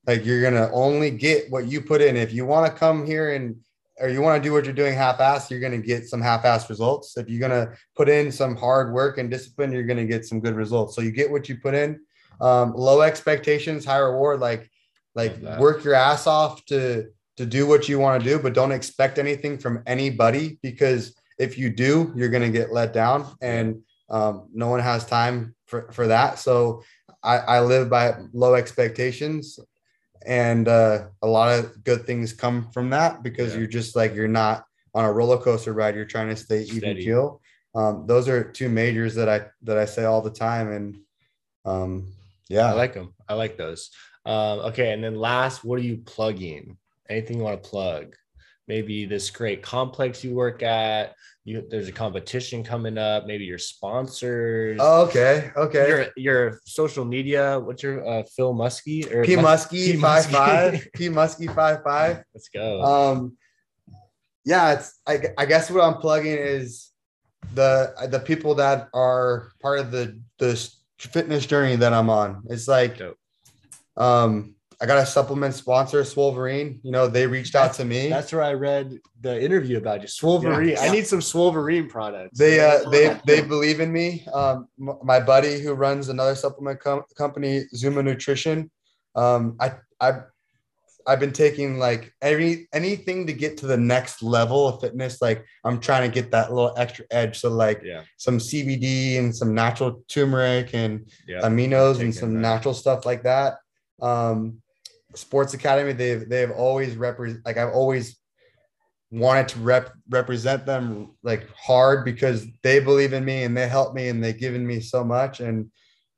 Like you're gonna only get what you put in. If you want to come here and or you want to do what you're doing half-assed, you're gonna get some half-assed results. If you're gonna put in some hard work and discipline, you're gonna get some good results. So you get what you put in. Um, low expectations, high reward. Like like work your ass off to to do what you want to do, but don't expect anything from anybody because if you do, you're gonna get let down. And um, no one has time for, for that. So I, I live by low expectations and uh, a lot of good things come from that because yeah. you're just like you're not on a roller coaster ride. You're trying to stay Steady. even keel. Um, those are two majors that i that i say all the time. And um, yeah. I like them i like those. Um, okay. And then last what are you plugging? Anything you want to plug maybe this great complex you work at you there's a competition coming up maybe your sponsors. Oh, okay okay. Your your social media what's your uh phil muskie or p muskie, p five five [LAUGHS] p muskie five five. Let's go. Um yeah it's I, I guess what i'm plugging is the the people that are part of the the fitness journey that I'm on. It's like, Dope. um, I got a supplement sponsor, Swolverine. You know, they reached out to me. That's where I read the interview about you, Swolverine. Yeah. I need some Swolverine products. They uh, they they believe in me. Um, my buddy who runs another supplement com- company, Zuma Nutrition. Um, I I I've been taking like any anything to get to the next level of fitness. Like I'm trying to get that little extra edge. So like yeah. some CBD and some natural turmeric and yeah. aminos and some that. natural stuff like that. Um, Sports Academy, they've they've always represent like I've always wanted to rep represent them like hard because they believe in me and they help me and they've given me so much and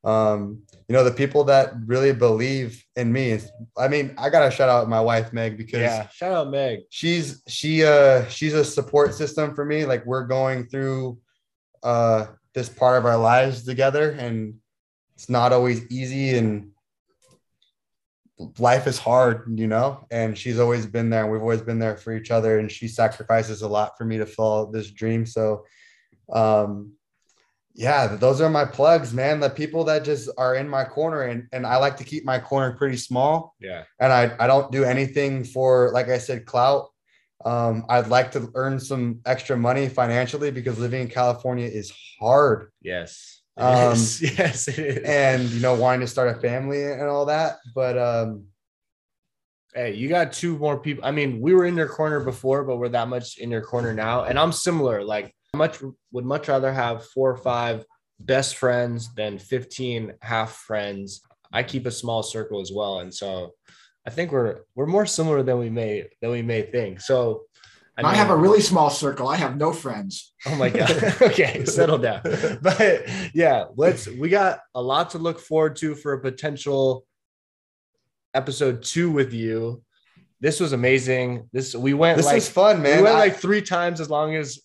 um, you know, the people that really believe in me is, I mean, I gotta shout out my wife Meg because yeah, shout out Meg. She's she uh she's a support system for me. Like we're going through uh this part of our lives together, and it's not always easy, and life is hard, you know. And she's always been there, and we've always been there for each other, and she sacrifices a lot for me to follow this dream. So, um, yeah, those are my plugs, man. The people that just are in my corner, and and I like to keep my corner pretty small. Yeah, and I I don't do anything for like I said clout. Um, I'd like to earn some extra money financially because living in California is hard. Yes. Um, [LAUGHS] yes, it is. And you know, wanting to start a family and all that, but um, hey, you got two more people. I mean, we were in your corner before, but we're that much in your corner now, and I'm similar. Like much would much rather have four or five best friends than 15 half friends. I keep a small circle as well. And so I think we're we're more similar than we may than we may think. So I, mean, I have a really small circle. I have no friends. Oh my god. [LAUGHS] okay, settle down. [LAUGHS] But yeah, let's we got a lot to look forward to for a potential episode 2 with you. This was amazing. This we went this like is fun, man. We went I, like three times as long as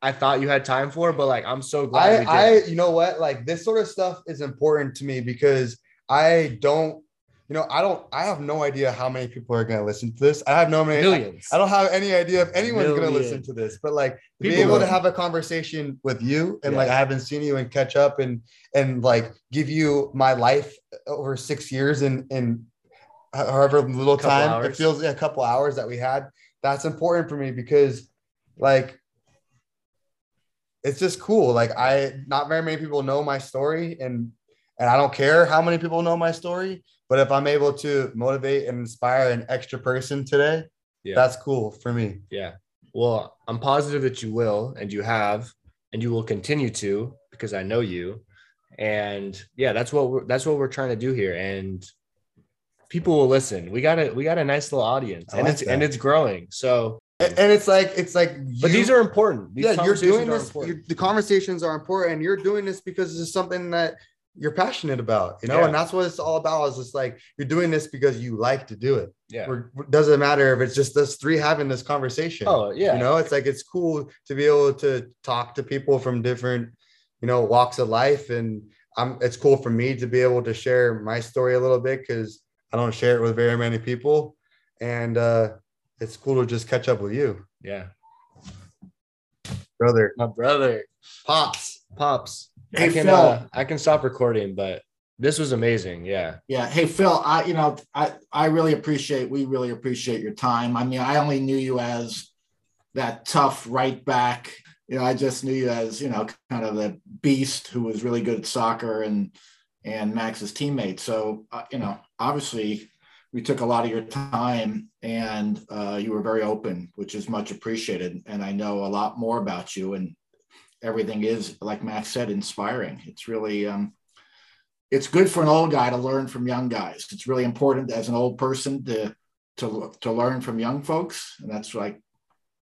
I thought you had time for, but like I'm so glad. I, I, you know what? Like this sort of stuff is important to me because I don't, you know, I don't, I have no idea how many people are going to listen to this. I have no many, millions. I, I don't have any idea if anyone's going to listen to this, but like people be able to have a conversation with you and yeah. like I haven't seen you and catch up and and like give you my life uh, over six years and and however little time hours. it feels, yeah, a couple hours that we had. That's important for me because like it's just cool. Like I, not very many people know my story, and and I don't care how many people know my story. But if I'm able to motivate and inspire an extra person today, yeah. that's cool for me. Yeah. Well, I'm positive that you will, and you have, and you will continue to because I know you. And yeah, that's what we're that's what we're trying to do here. And people will listen. We got a we got a nice little audience, and it's that. and it's growing. So and it's like it's like you, but these are important these yeah you're doing this the conversations are important and you're doing this because this is something that you're passionate about you know yeah. and that's what it's all about is just like you're doing this because you like to do it yeah it doesn't matter if it's just us three having this conversation oh yeah you know it's like it's cool to be able to talk to people from different you know walks of life and i'm it's cool for me to be able to share my story a little bit because i don't share it with very many people and uh it's cool to just catch up with you. Yeah. Brother. My brother. Pops. Pops. Hey, I can Phil. Uh, I can stop recording, but this was amazing. Yeah. Yeah. Hey Phil, I you know, I I really appreciate we really appreciate your time. I mean, I only knew you as that tough right back. You know, I just knew you as, you know, kind of the beast who was really good at soccer and and Max's teammate. So, uh, you know, obviously we took a lot of your time and uh, you were very open, which is much appreciated. And I know a lot more about you and everything is, like Max said, inspiring. It's really, um, it's good for an old guy to learn from young guys. It's really important as an old person to, to, to learn from young folks. And that's like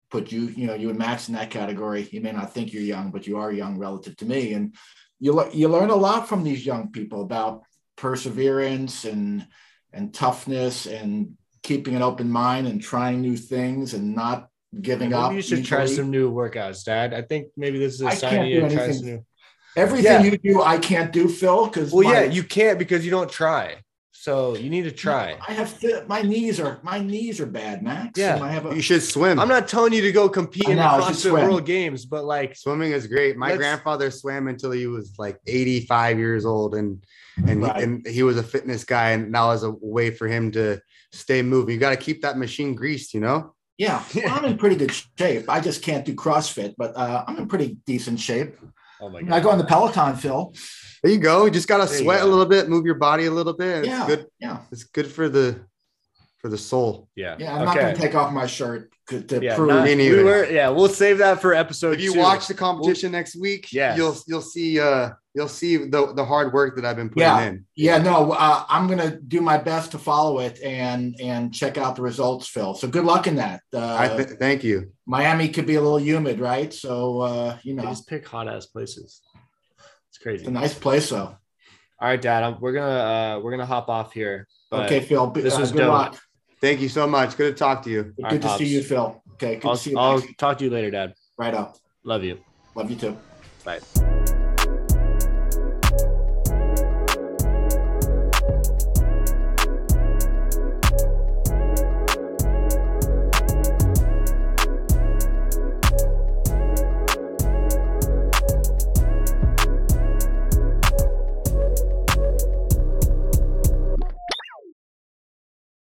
put you, you know, you and Max in that category. You may not think you're young, but you are young relative to me. And you, you learn a lot from these young people about perseverance and, and toughness and keeping an open mind and trying new things and not giving maybe up. You should try some new workouts, Dad. I think maybe this is a sign you to try some new. Everything yeah. you do, I can't do, Phil. Because well, my... yeah, you can't because you don't try. So you need to try. I have my knees are my knees are bad, Max. Yeah, I have a, you should swim. I'm not telling you to go compete in the CrossFit World Games, but like swimming is great. My grandfather swam until he was like 85 years old, and and right. he, and he was a fitness guy, and now is a way for him to stay moving. You got to keep that machine greased, you know. Yeah, well, I'm in pretty good shape. I just can't do CrossFit, but uh, I'm in pretty decent shape. Oh my god! I go on the Peloton, Phil. There you go. You just gotta there sweat a little bit, move your body a little bit. It's yeah, good. Yeah, it's good for the for the soul. Yeah. Yeah. I'm okay. not gonna take off my shirt to yeah, prove. Not, we were, yeah, we'll save that for episode. If you two. watch the competition we'll, next week, yeah, you'll you'll see uh you'll see the the hard work that I've been putting yeah. in. Yeah. No, uh, I'm gonna do my best to follow it and and check out the results, Phil. So good luck in that. Uh, th- thank you. Miami could be a little humid, right? So uh, you know, just pick hot ass places It's crazy. It's a nice place, though. All right, Dad. I'm, we're gonna uh, we're gonna hop off here. Okay, Phil. This uh, was good dope. luck. Thank you so much. Good to talk to you. Good right, to Pops. see you, Phil. Okay, good I'll, to see you. I'll talk to you later, Dad. Right up. Love you. Love you too. Bye.